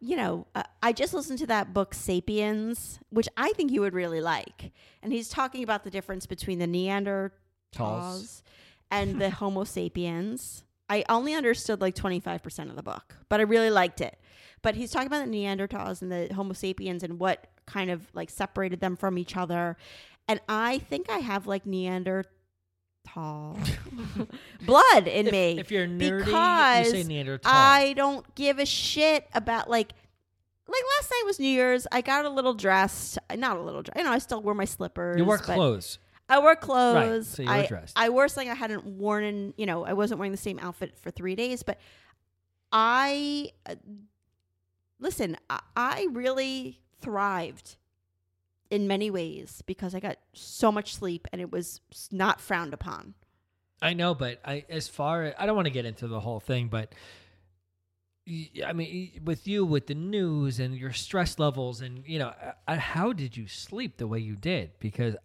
you know, uh, I just listened to that book Sapiens, which I think you would really like. And he's talking about the difference between the Neanderthals and the Homo sapiens. I only understood like 25% of the book, but I really liked it. But he's talking about the Neanderthals and the Homo sapiens and what kind of like separated them from each other. And I think I have like Neanderthal blood in If, me if you're nerdy, because you say Neanderthal. I don't give a shit about like like last night was New Year's. I got a little dressed, not a little dressed. You know, I still wore my slippers. you but clothes. I wore clothes. so you were I, dressed. I wore something I hadn't worn in. You know, I wasn't wearing the same outfit for three days. But I uh, listen. I, I really thrived in many ways because I got so much sleep and it was not frowned upon. I know, but I as far I don't want to get into the whole thing, but I mean, with you with the news and your stress levels, and you know, uh, how did you sleep the way you did? Because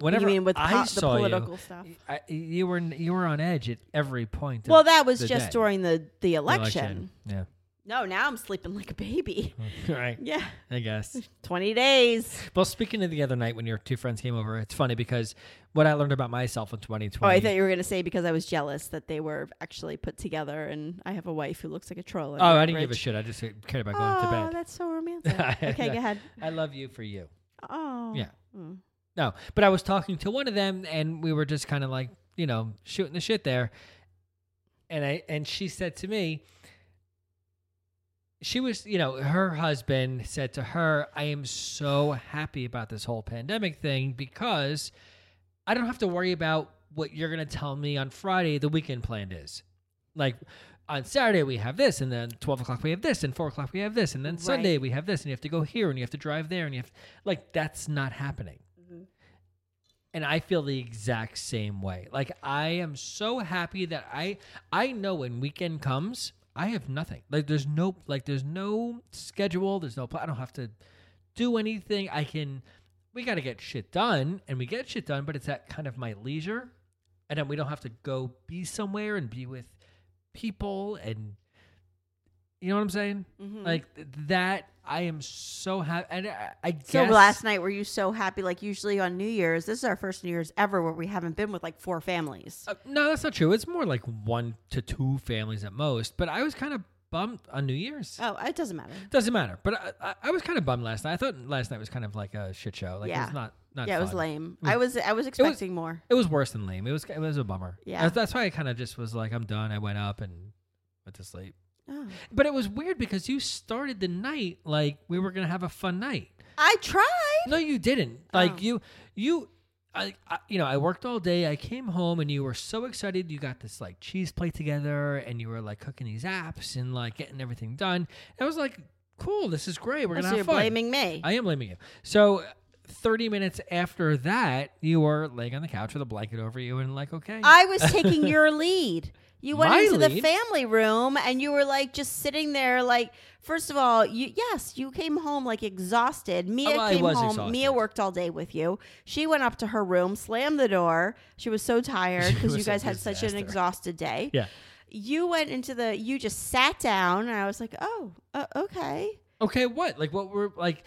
whenever you mean with I po- the saw political you, stuff? I, you were you were on edge at every point. Well, that was just day. during the the the election. Yeah, No, now I'm sleeping like a baby. right. Yeah, I guess. twenty days. Well, speaking of the other night when your two friends came over, it's funny because what I learned about myself in 2020. Oh, I thought you were gonna say because I was jealous that they were actually put together, and I have a wife who looks like a troll. Oh, I didn't give a shit. I just cared about going oh, to bed. Oh, that's so romantic. okay, go ahead. I love you for you. Oh, Yeah. Mm. No, but I was talking to one of them, and we were just kind of like, you know, shooting the shit there. And I and she said to me, she was, you know, her husband said to her, "I am so happy about this whole pandemic thing because I don't have to worry about what you're gonna tell me on Friday the weekend plan is. Like." On Saturday we have this, and then twelve o'clock we have this, and four o'clock we have this, and then Right. Sunday we have this, and you have to go here, and you have to drive there, and you have like that's not happening mm-hmm. and I feel the exact same way. Like I am so happy that I I know when weekend comes, I have nothing. Like there's no like there's no schedule, there's no pl- I don't have to do anything. I can we got to get shit done and we get shit done, but it's at kind of my leisure. And then we don't have to go be somewhere and be with people and you know what I'm saying? Mhm. Like th- that I am so happy and I, I guess So last night, were you so happy? Like usually on New Year's, this is our first New Year's ever where we haven't been with like four families. Uh, no, that's not true. It's more like one to two families at most. But I was kind of bummed on New Year's. Oh, it doesn't matter. Doesn't matter. But I, I, I was kind of bummed last night. I thought last night was kind of like a shit show. Like it Yeah. was not not. yeah, it was lame. It was- I was I was expecting more. It was worse than lame. It was it was a bummer. Yeah. That's, that's why I kind of just was like, I'm done. I went up and went to sleep. Oh. But it was weird because you started the night like we were gonna have a fun night. I tried. No, you didn't. Like Oh. you, you, I, I, you know, I worked all day. I came home and you were so excited. You got this like cheese plate together, and you were like cooking these apps and like getting everything done. I was like, cool. This is great. We're Oh, gonna so have you're fun. blaming me. I am blaming you. So. 30 minutes after that, you were laying on the couch with a blanket over you and like, okay. I was taking your lead. You went My into the family room and you were like just sitting there like first of all, you yes, you came home like exhausted. Mia Oh, came home. exhausted. Mia worked all day with you. She went up to her room, slammed the door. She was so tired because you guys had such an exhausted day. yeah. You went into the you just sat down and I was like, "Oh, uh, okay." Okay, what? Like, what were like?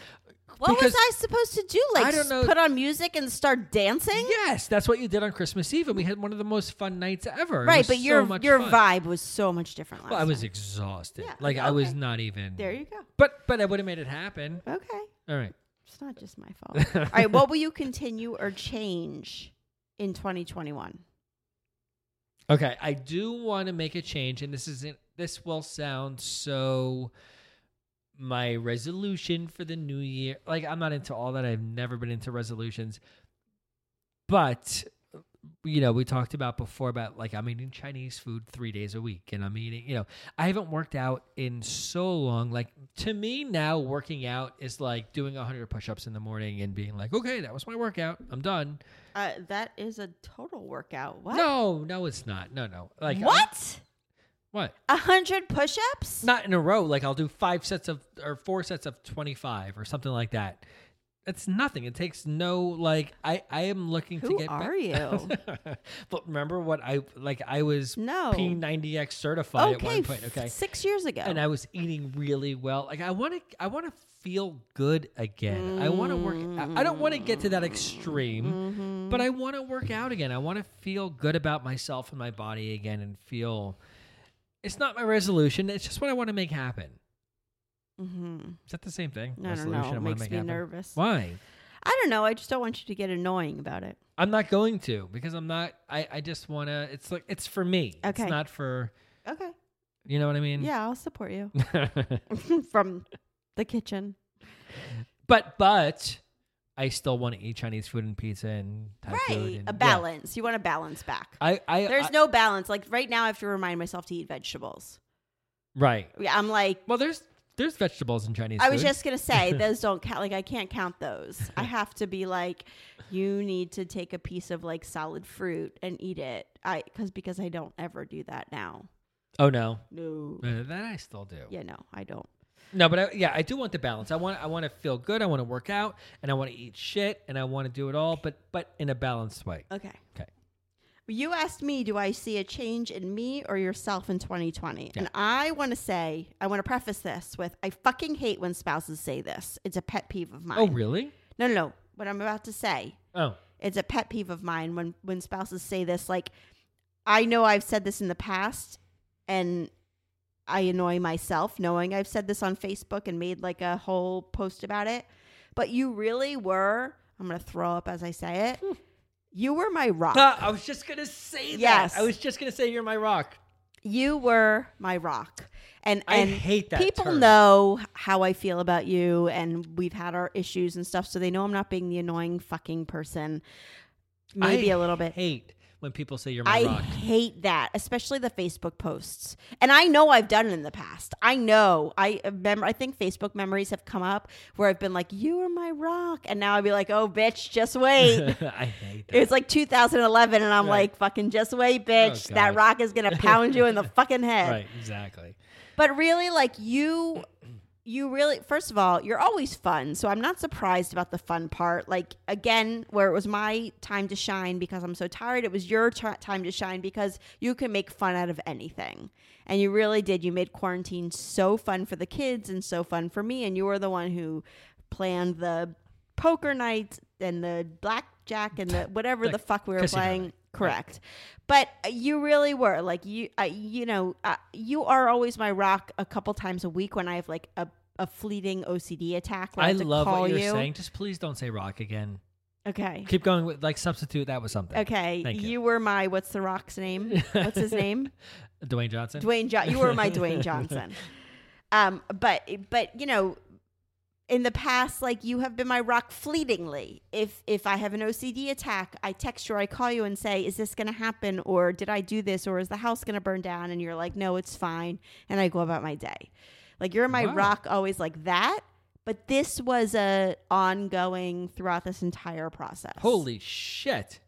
What because- was I supposed to do? Like I don't know. put on music and start dancing? Yes, that's what you did on Christmas Eve, and we had one of the most fun nights ever. It Right, was but so your much your fun. vibe was so much different last Well, I was time. exhausted. Yeah, like I was okay. not even. There you go. But but I would have made it happen. Okay. All right. It's not just my fault. All right, what will you continue or change in 2021? Okay, I do want to make a change, and this isn't. This will sound so. My resolution for the new year, like I'm not into all that. I've never been into resolutions, but you know, we talked about before about like I'm eating Chinese food three days a week, and I'm eating. You know, I haven't worked out in so long. Like to me now, working out is like doing 100 push-ups in the morning and being like, okay, that was my workout. I'm done. Uh, that is a total workout. What? No, no, it's not. No, no. Like I'm- what? A hundred push-ups? not in a row. Like I'll do five sets of or four sets of twenty five or something like that. It's nothing. It takes no like I I am looking to get. Who are you? but remember what I like? I was No. P ninety X certified at okay, one point. Okay, six years ago. and I was eating really well. Like I want to I want to feel good again. I want to work. I- I don't want to get to that extreme, Mm-hmm. but I want to work out again. I want to feel good about myself and my body again, and feel. It's not my resolution. It's just what I want to make happen. Mm-hmm. Is that the same thing? I don't Resolution know. I It wanna makes make me happen? nervous. Why? I don't know. I just don't want you to get annoying about it. I'm not going to because I'm not. I I just want to. It's like it's for me. Okay. It's not for. Okay. You know what I mean? Yeah, I'll support you from the kitchen. but but I still want to eat Chinese food and pizza and Thai food Right. and- A yeah. balance. You want a balance back. I I There's I- no balance. Like right now, I have to remind myself to eat vegetables. right. Yeah, I'm like, Well, there's there's vegetables in Chinese. I was just gonna say those don't count. Like I can't count those. I have to be like, you need to take a piece of like solid fruit and eat it. I because because I don't ever do that now. Oh no, No. Uh, that I still do. Yeah, no, I don't. No, but I, yeah, I do want the balance. I want I want to feel good. I want to work out, and I want to eat shit, and I want to do it all, but but in a balanced way. Okay. Okay. You asked me, do I see a change in me or yourself in 2020? And I want to say, I want to preface this with I fucking hate when spouses say this. It's a pet peeve of mine. Oh really? No, no, no. What I'm about to say, Oh it's a pet peeve of mine when when spouses say this. Like, I know I've said this in the past, and I annoy myself knowing I've said this on Facebook and made like a whole post about it. But you really were. I'm gonna throw up as I say it. You were my rock. Ah, I was just gonna say that. Yes. I was just gonna say you're my rock. you were my rock. And I hate that people term. know how I feel about you and we've had our issues and stuff so they know I'm not being the annoying fucking person. Maybe I a little bit. Hate when people say you're my I rock. hate that, especially the Facebook posts. And I know I've done it in the past. I know. I uh, remember. I think Facebook memories have come up where I've been like, "You are my rock," and now I'd be like, "Oh, bitch, just wait." I hate that. It's like 2011, and I'm Right. like, "Fucking just wait, oh, bitch. Oh, that rock is gonna pound you in the fucking head." right, exactly. But really, like you, you really, first of all, you're always fun. So I'm not surprised about the fun part. Like, again, where it was my time to shine because I'm so tired, it was your ti time to shine because you can make fun out of anything. And you really did. You made quarantine so fun for the kids and so fun for me. And you were the one who planned the poker nights and the blackjack and the whatever The the fuck we were playing. night. Correct. But you really were like you. I, you know, uh, you are always my rock. A couple times a week when I have like a, a fleeting OCD attack. Where I, love what you're you. saying. Just please don't say rock again. Okay. Keep going with like substitute that with something. Okay. Thank you. you. were my what's the rock's name? What's his name? Dwayne Johnson. Dwayne. Jo- you were my Dwayne Johnson. Um, but but you know, in the past, like you have been my rock fleetingly. If if I have an OCD attack, I text you or I call you and say, "Is this going to happen?" or "Did I do this?" or "Is the house going to burn down?" And you're like, "No, it's fine," and I go about my day. Like you're my Wow. rock, always like that. But this was a ongoing throughout this entire process. Holy shit!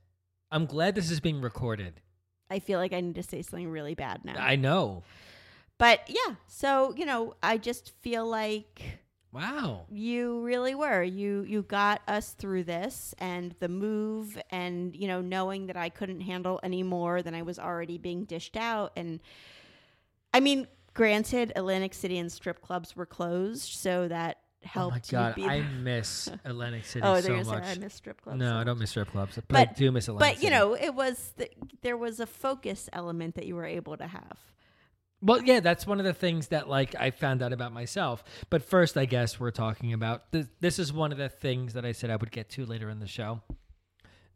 I'm glad this is being recorded. I feel like I need to say something really bad now. I know. but yeah, so you know, I just feel like Wow. you really were you you got us through this and the move and you know knowing that i couldn't handle any more than i was already being dished out and i mean granted atlantic city and strip clubs were closed so that helped Oh my god, I miss Atlantic City oh, so much. say I miss strip clubs. no, so I don't miss strip clubs, but, But- I do miss Atlantic But you know, it was the, there was a focus element that you were able to have. Well, yeah, that's one of the things that like I found out about myself. But first, I guess we're talking about this. This is one of the things that I said I would get to later in the show.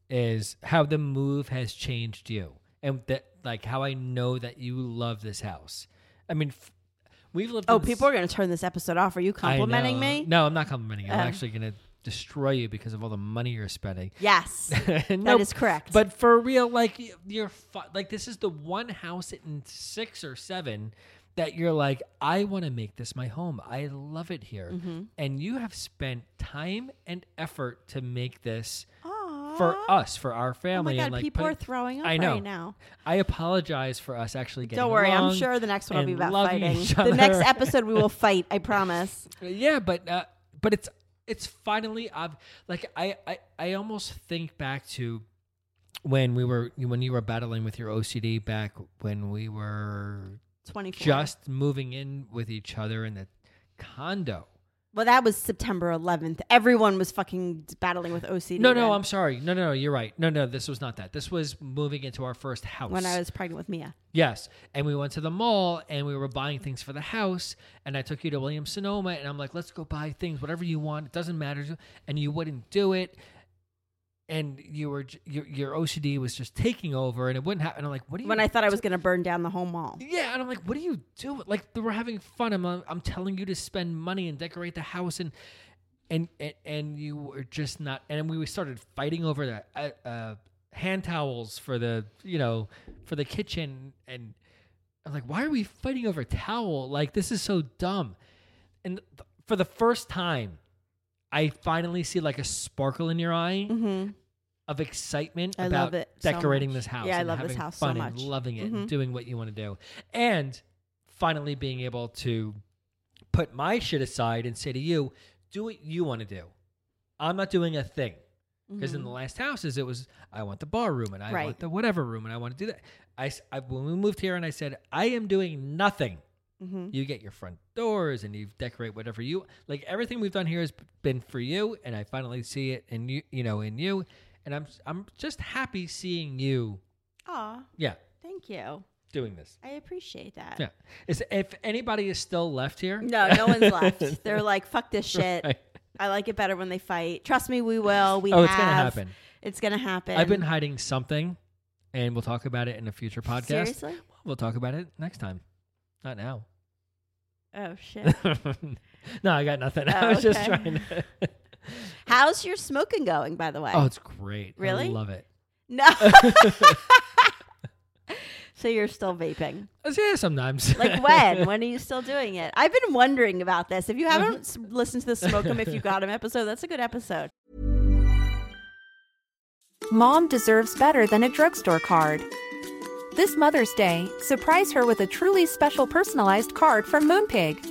Is how the move has changed you, and that like how I know that you love this house. I mean, f- we've lived. Oh, people are going to turn this episode off. Are you complimenting me? No, I'm not complimenting you. I'm Oh. actually going to destroy you because of all the money you're spending. Yes, that is correct. But for real, like you're fu- like this is the one house in six or seven that you're like, I want to make this my home. I love it here, Mm-hmm. and you have spent time and effort to make this for us, for our family, Oh my family. god, and like people are throwing up I know. right now. I apologize for us actually getting. Don't worry, I'm sure the next one will be about fighting. The next episode we will fight. I promise. Yeah, but uh, but it's it's finally I've like I, I I almost think back to when we were when you were battling with your OCD back when we were Twenty four. just moving in with each other in the condo. Well, that was September 11th. Everyone was fucking battling with OCD. No, no, then, I'm sorry. No, no, no, you're right. No, no, this was not that. This was moving into our first house. when I was pregnant with Mia. Yes. And we went to the mall and we were buying things for the house. And I took you to Williams Sonoma and I'm like, let's go buy things, whatever you want. It doesn't matter. And you wouldn't do it. And you were, your, your OCD was just taking over and it wouldn't happen. I'm like, what are you When I thought I was going to burn down the whole mall. yeah, and I'm like, what are you doing? Like, we're having fun. I'm, I'm telling you to spend money and decorate the house, and and and, and you were just not. And we started fighting over the uh, uh, hand towels for the you know for the kitchen, and I'm like, why are we fighting over a towel? Like, this is so dumb. And th- for the first time, I finally see like a sparkle in your eye Mm-hmm. Of excitement I about so decorating much. this house. Yeah, I love this house so fun much. loving it Mhm. and doing what you want to do, and finally being able to put my shit aside and say to you, "Do what you want to do." I'm not doing a thing because in the last houses it was I want the bar room and I Mm-hmm. Right. want the whatever room and I want to do that. I when we moved here and I said I am doing nothing. Mm-hmm. You get your front doors and you decorate whatever you like. Everything we've done here has been for you, and I finally see it in you. You know, in you, and I'm I'm just happy seeing you. Aw, Yeah, thank you. doing this. I appreciate that. Yeah, is if anybody is still left here? No, no one's left. They're like, fuck this shit. Right. I like it better when they fight. Trust me, we will. We Oh, have. it's gonna happen. It's gonna happen. I've been hiding something, and we'll talk about it in a future podcast. Seriously? We'll talk about it next time. Not now. Oh shit. no, I got nothing. Oh, I was oh, just okay. trying to. How's your smoking going, by the way? oh, it's great. Really? I love it. no. so you're still vaping? Yeah, sometimes. Like when? when are you still doing it? I've been wondering about this. If you mm-hmm. haven't listened to the Smoke 'em If You Got 'em episode, that's a good episode. Mom deserves better than a drugstore card. This Mother's Day, surprise her with a truly special personalized card from Moonpig.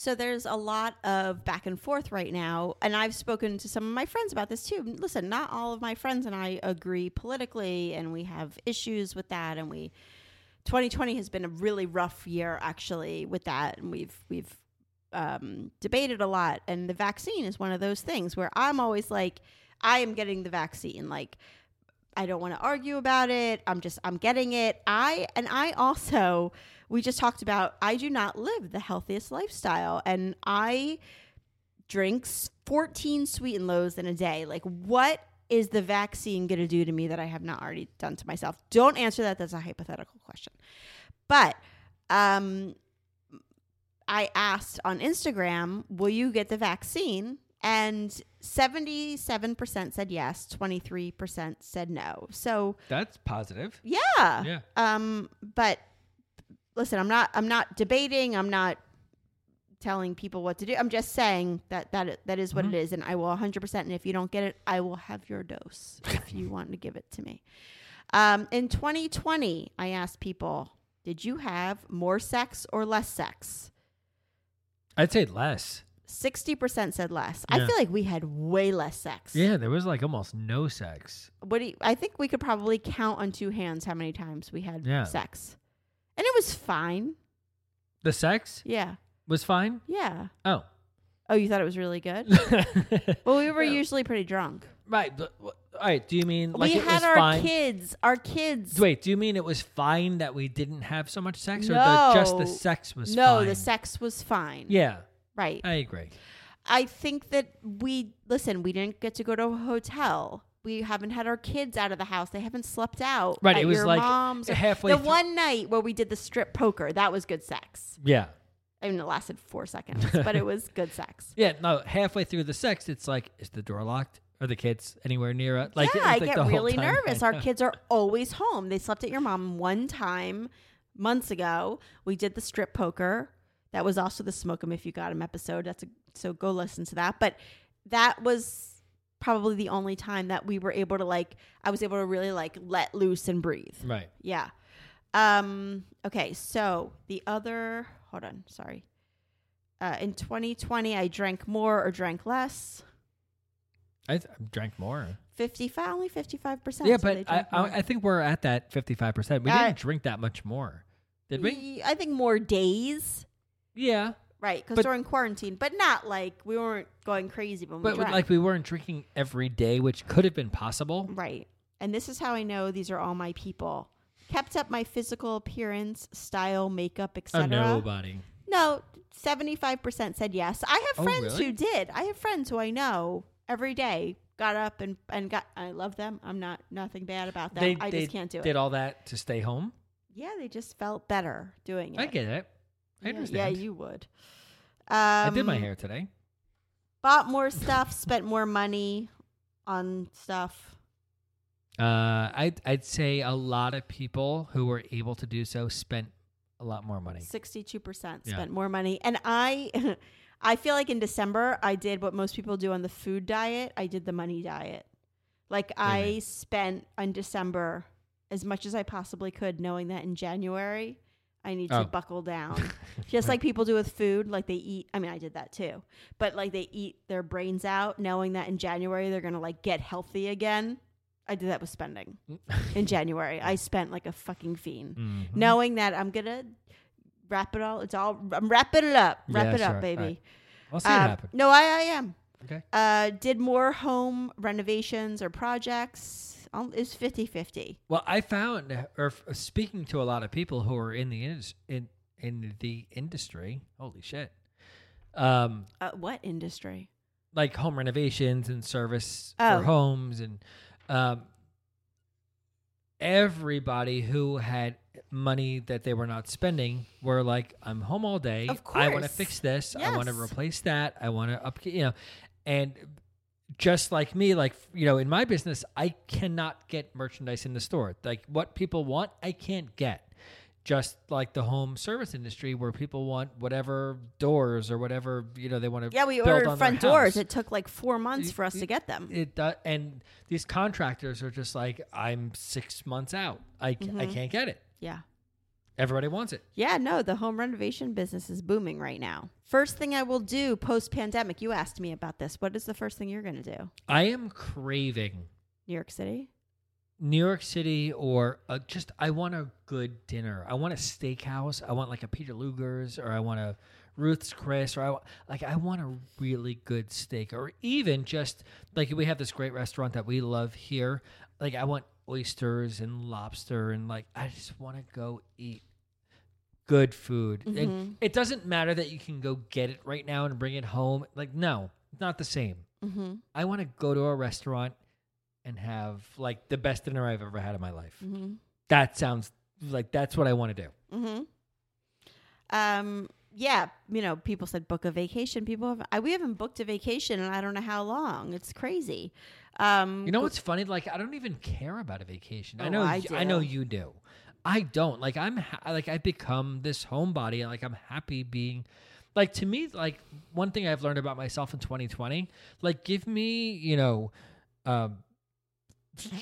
So there's a lot of back and forth right now, and I've spoken to some of my friends about this too. Listen, not all of my friends and I agree politically, and we have issues with that. And we, 2020 has been a really rough year actually with that, and we've we've um, debated a lot. And the vaccine is one of those things where I'm always like, I am getting the vaccine, like. I don't want to argue about it. I'm just I'm getting it. I and I also we just talked about I do not live the healthiest lifestyle and I drinks 14 sweet and lows in a day. Like what is the vaccine going to do to me that I have not already done to myself? Don't answer that. That's a hypothetical question. But um I asked on Instagram, "Will you get the vaccine?" And 77% said yes, 23% said no. So, That's positive. yeah. Yeah. Um, but listen, I'm not I'm not debating, I'm not telling people what to do. I'm just saying that that that is what Mm-hmm. it is and I will 100% and if you don't get it, I will have your dose if you want to give it to me. Um, in 2020, I asked people, did you have more sex or less sex? I'd say less. 60% said less. I feel like we had way less sex. Yeah, there was like almost no sex. What do you, I think we could probably count on two hands how many times we had Yeah. sex. And it was fine. The sex Yeah. was fine. Yeah. Oh. Oh, you thought it was really good? well, we were Yeah. usually pretty drunk. right. But, all right. Do you mean like we had our fine? kids. Our kids. Wait. Do you mean it was fine that we didn't have so much sex, or the, just the sex was no, fine? the sex was fine. Yeah, Right. I agree. I think that we listen. We didn't get to go to a hotel. We haven't had our kids out of the house. They haven't slept out. Right, it was your like mom's halfway The through- one night where we did the strip poker, that was good sex. Yeah. I mean, it lasted four seconds, but it was good sex. Yeah. No. Halfway through the sex, it's like, is the door locked? Are the kids anywhere near it? Like, yeah, I like get really nervous. Our kids are always home. They slept at your mom one time months ago. We did the strip poker. That was also the smoke 'em if you got 'em episode. That's a, so go listen to that. But that was probably the only time that we were able to like. I was able to really like let loose and breathe. Right. Yeah. Um. Okay. So the other. Hold on. Sorry. Uh, in 2020, I drank more or drank less. I th- drank more. 55, only 55 percent. Yeah, but I, I I think we're at that fifty five percent. We I- didn't drink that much more, did we? I think more days, Yeah, right? Because But- during quarantine, but not like we weren't going crazy when we but drank. like we weren't drinking every day, which could have been possible. right. And this is how I know these are all my people. Kept up my physical appearance, style, makeup, Oh, etc. nobody. No, seventy-five percent said yes. I have Oh, friends really? who did. I have friends who I know every day got up and and got. I love them. I'm not nothing bad about them. I they just can't do it. did all that to stay home. Yeah, they just felt better doing it. I get it. I Yeah, understand. Yeah, you would. Um, I did my hair today. Bought more stuff, spent more money on stuff. Uh, I'd I'd say a lot of people who were able to do so spent a lot more money. Sixty-two percent Yeah. spent more money, and I, I feel like in December I did what most people do on the food diet. I did the money diet. Like I spent on December as much as I possibly could, knowing that in January I need Oh. to buckle down. Just like people do with food, like they eat. I mean, I did that too, but like they eat their brains out, knowing that in January they're gonna like get healthy again. I did that with spending in January. I spent like a fucking fiend, Mhm. knowing that I'm gonna wrap it all. It's all I'm wrapping it up, wrap Yeah, it sure. up, baby. Alright. I'll see it Uh, happen. no, I, I am. Okay. Uh, did more home renovations or projects? Um, Is 50-50. Well, I found, or speaking to a lot of people who are in the indus- in in the industry. Holy shit! Um, Uh, what industry? like home renovations and service Oh. for homes, and um, everybody who had money that they were not spending were like, "I'm home all day. Of course. I want to fix this. I want to replace that. I want to up, you know." And just like me, like you know, in my business, I cannot get merchandise in the store. Like what people want, I can't get. Just like the home service industry, where people want whatever doors or whatever you know they want to. Yeah, we build ordered on front doors. It took like four months for us y- to get them. It does, and these contractors are just like, I'm six months out. I, ca- I mm-hmm. can't get it. yeah. Everybody wants it. Yeah, no, the home renovation business is booming right now. First thing I will do post pandemic, you asked me about this. What is the first thing you're going to do? I am craving New York City? New York City or uh just I want a good dinner. I want a steakhouse. I want like a Peter Luger's or I want a Ruth's Chris or I want, like I want a really good steak or even just like we have this great restaurant that we love here. Like I want oysters and lobster and like I just want to go eat good food. Mhm. And it doesn't matter that you can go get it right now and bring it home. Like no, not the same. Mm-hmm. I want to go to a restaurant and have like the best dinner I've ever had in my life. Mm-hmm. That sounds like that's what I want to do. Mm-hmm. Um, yeah, you know, people said book a vacation. People have, I, we haven't booked a vacation and I don't know how long. It's crazy. Um, You know what's funny? Like I don't even care about a vacation. I Oh, know I I know you do. I don't. Like I'm ha- like I become this homebody and like I'm happy being like to me like one thing I've learned about myself in 2020, like give me, you know, um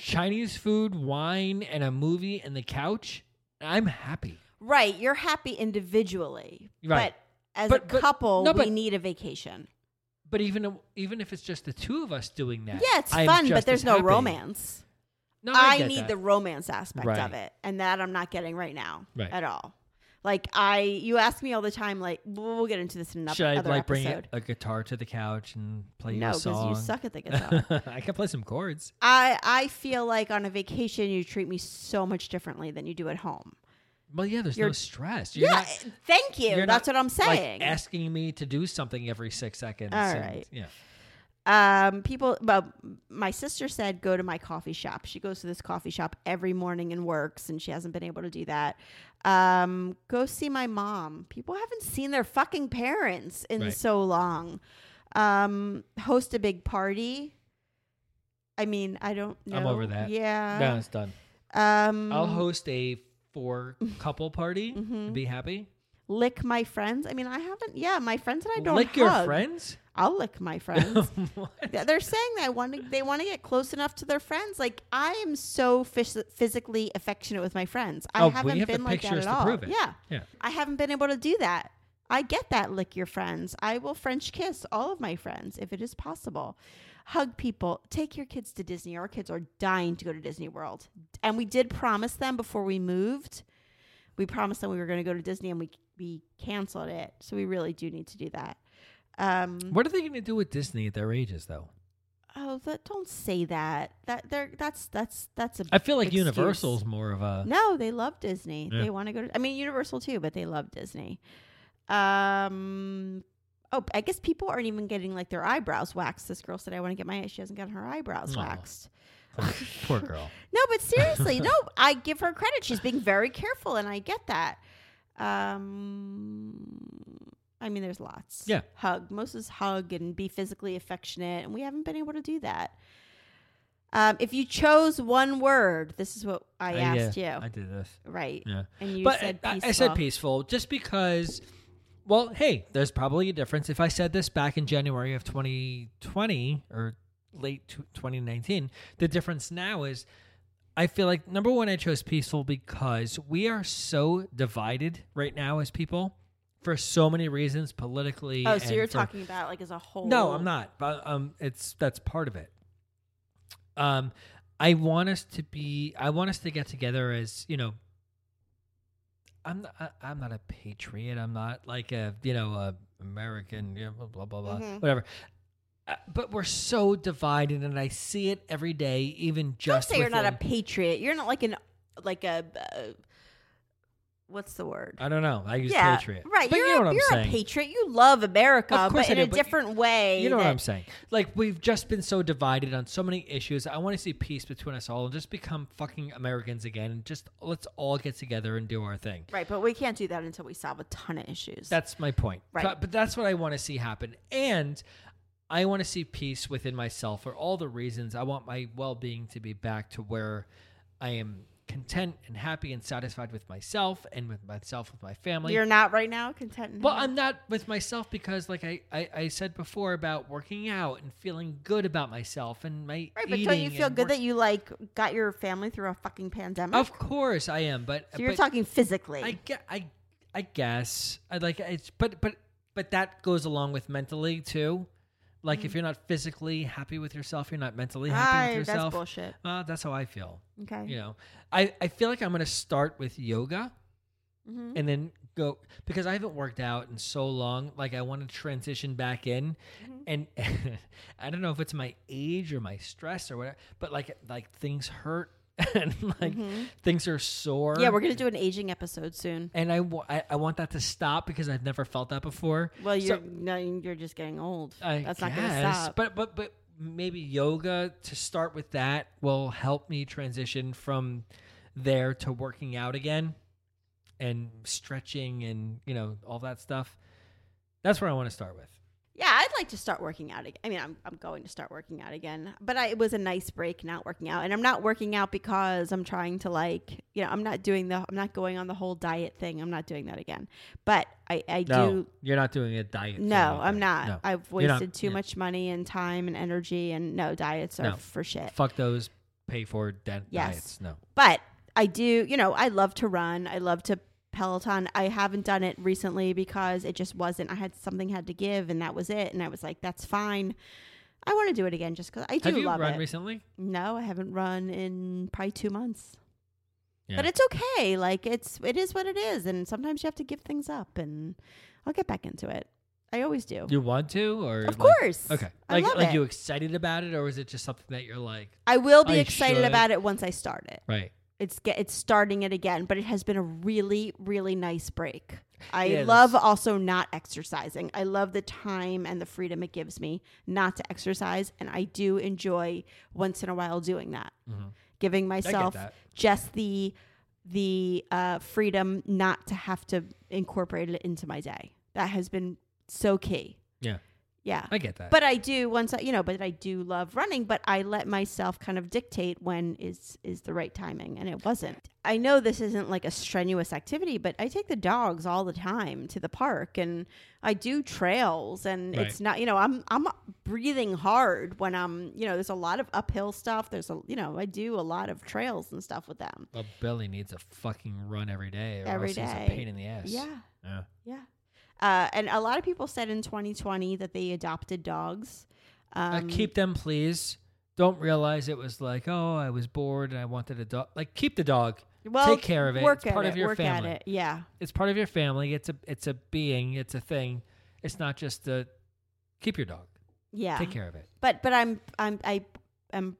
Chinese food, wine, and a movie and the couch, I'm happy. Right, you're happy individually, Right. but as But- a but- couple, no, we need a vacation. But even even if it's just the two of us doing that, Yeah, it's I'm fun, but there's no happy. romance. No, I, I, need that. the romance aspect Right. of it, and that I'm not getting right now Right. at all. Like I, you ask me all the time. Like we'll get into this in another Should I other like bring episode. a guitar to the couch and play you a song? no, because you suck at the guitar. I can play some chords. I I feel like on a vacation you treat me so much differently than you do at home. Well, yeah, there's You're- no stress. You're yeah, not, thank you. That's not, what I'm like, saying. asking me to do something every six seconds. All and- right. Yeah. um, people, well, my sister said go to my coffee shop. She goes to this coffee shop every morning and works, and she hasn't been able to do that. Um, go see my mom. People haven't seen their fucking parents in Right. so long. Um, host a big party. I mean, I don't know. I'm over that. Yeah. no, it's done. Um, I'll host a four couple party Mhm. and be happy. lick my friends. I mean, I haven't. Yeah, my friends and I don't Lick your friends. I'll lick my friends. They're saying that want to, they want to get close enough to their friends. Like I am so phys- physically affectionate with my friends. I Oh, haven't have been like that at to all. prove it. Yeah, Yeah. I haven't been able to do that. I get that lick your friends. I will French kiss all of my friends if it is possible. Hug people. Take your kids to Disney. Our kids are dying to go to Disney World, and we did promise them before we moved. We promised them we were going to go to Disney, and we we canceled it. So we really do need to do that. Um, What are they going to do with Disney at their ages, though? Oh, that, don't say that. That they're that's that's that's a. I feel like excuse. Universal's more of a. No, they love Disney. Yeah. They want to go. To, I mean, Universal too, but they love Disney. Um. Oh, I guess people aren't even getting like their eyebrows waxed. This girl said, "I want to get my." She hasn't gotten her eyebrows Aw. waxed. Poor, poor girl. No, but seriously, no. I give her credit. She's being very careful, and I get that. Um, I mean, there's lots. Yeah. hug. Most is hug and be physically affectionate, and we haven't been able to do that. Um, if you chose one word, this is what I asked yeah, you. I did this. right. Yeah. And you but said I, peaceful. I said peaceful just because. Well, hey, there's probably a difference. If I said this back in January of 2020 or late 2019, the difference now is I feel like number one, I chose peaceful because we are so divided right now as people for so many reasons politically. Oh, so you're for- talking about like as a whole? No, I'm not. But um, it's that's part of it. Um, I want us to be. I want us to get together as you know. I'm not, I, I'm not a patriot. I'm not like a you know a American. You know, blah blah blah, Mhm. whatever. Uh, but we're so divided, and I see it every day. Even Don't just say you're not a patriot. You're not like an like a. Uh, what's the word? I don't know. I use yeah, patriot. right. But you're you know a, what I'm you're saying. a patriot. You love America, Of course but I in do, a different way. You know what I'm saying? Like we've just been so divided on so many issues. I want to see peace between us all and just become fucking Americans again. And just let's all get together and do our thing. Right, but we can't do that until we solve a ton of issues. That's my point. Right. But, but that's what I want to see happen. And I want to see peace within myself for all the reasons. I want my well-being to be back to where I am content and happy and satisfied with myself and with myself with my family. You're not right now content. and Well? I'm not with myself because, like I, I, I said before about working out and feeling good about myself and my right, but don't you feel good that you like got your family through a fucking pandemic? Of course, I am, but so you're but talking physically. I get, I, I guess I like it's, but but but that goes along with mentally too. Like if you're not physically happy with yourself, you're not mentally happy Mm. Aye, with that's yourself. bullshit. Uh, that's how I feel. Okay. You know, I I feel like I'm gonna start with yoga. Mhm. and then go because I haven't worked out in so long. Like I want to transition back in, Mm-hmm. and I don't know if it's my age or my stress or whatever, but like like things hurt and like things are sore. Mm-hmm. Yeah, we're gonna do an aging episode soon. and I, I I want that to stop because I've never felt that before. Well, you're no, you're just getting old. I That's not gonna stop. But but but maybe yoga to start with that will help me transition from there to working out again and stretching and you know all that stuff. That's where I want to start with. Yeah, I'd like to start working out again. I mean, I'm, I'm going to start working out again, but I, it was a nice break not working out. And I'm not working out because I'm trying to like, you know, I'm not doing the, I'm not going on the whole diet thing. I'm not doing that again. But I, I No, do. you're not doing a diet. No. I'm not. No. I've You're not- wasted too yeah. much money and time and energy, and no diets are No. for shit. Fuck those. pay for de- Yes. diets. No. But I do, you know, I love to run. I love to Peloton. I haven't done it recently because it just wasn't. I had something had to give, and that was it. And I was like, that's fine. I want to do it again just because I do Have you love run it. recently? no, I haven't run in probably two months. Yeah. But it's okay. Like it's it is what it is, and sometimes you have to give things up. And I'll get back into it. I always do. you want to, or Of like- course. Okay. I Like, love like it. you excited about it, or is it just something that you're like, I will be I excited should. about it once I start it. right? It's get it's starting it again but it has been a really really nice break. I Yeah, love also not exercising. I love the time and the freedom it gives me not to exercise and i do enjoy once in a while doing that. Mhm. giving myself just the the uh, freedom not to have to incorporate it into my day. That has been so key Yeah. I get that. but I do once I, you know, but I do love running, but I let myself kind of dictate when is is the right timing and it wasn't. I know this isn't like a strenuous activity, but I take the dogs all the time to the park and I do trails and Right. it's not, you know, I'm I'm breathing hard when I'm, you know, there's a lot of uphill stuff. There's a, you know, I do a lot of trails and stuff with them. well, Billy needs a fucking run every day, or Every else he's a pain in the ass. Yeah. Yeah. Yeah. Uh, and a lot of people said in 2020 that they adopted dogs. Um, Uh, keep them, please. Don't realize it was like, oh, I was bored and I wanted a dog. Like, keep the dog. well, take care of it. Work It's at part it, of your work family. At it. Yeah. It's part of your family. It's a, it's a being. It's a thing. It's not just a. Keep your dog. Yeah. Take care of it. But but I'm I'm I am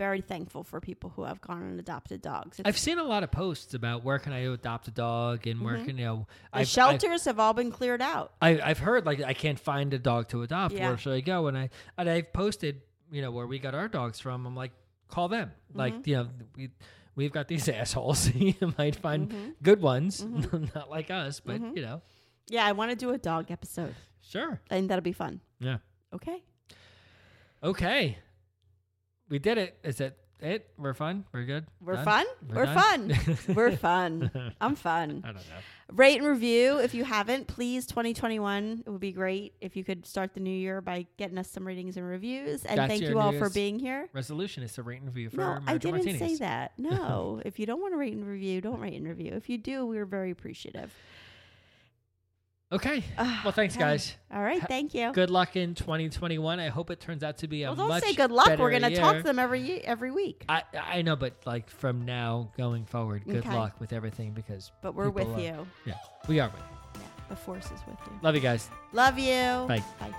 very thankful for people who have gone and adopted dogs. It's- I've seen a lot of posts about where can I adopt a dog and where Mhm. can you know. the I've, shelters have all been cleared out. I've, I, I've heard like I can't find a dog to adopt. Yeah. Where should I go? And I and I've posted you know where we got our dogs from. I'm like, call them. Like Mm-hmm. you know we. We've got these assholes. you might find Mm-hmm. good ones, not like us, but you know, Yeah, I want to do a dog episode. sure. I think that'll be fun. Yeah. Okay. Okay. We did it. Is it it? We're fun. We're good. We're Done? fun. We're We're, fun. We're fun. I'm fun. I don't know. Rate and review if you haven't, please. 2021. It would be great if you could start the new year by getting us some ratings and reviews. And That's thank you all for being here. Resolution is to rate and review for No, I didn't Martinis. say that. No, if you don't want to rate and review, don't rate and review. If you do, we're very appreciative. Okay. Ah, Well, thanks, okay. guys. All right, thank you. Good luck in 2021. I hope it turns out to be a Well, don't much say good luck. We're gonna talk to them every every week. I I know, but like from now going forward, good Okay. luck with everything because. But we're with uh, you. Yeah, we are with you. Yeah, the force is with you. Love you guys. Love you. Bye. Bye.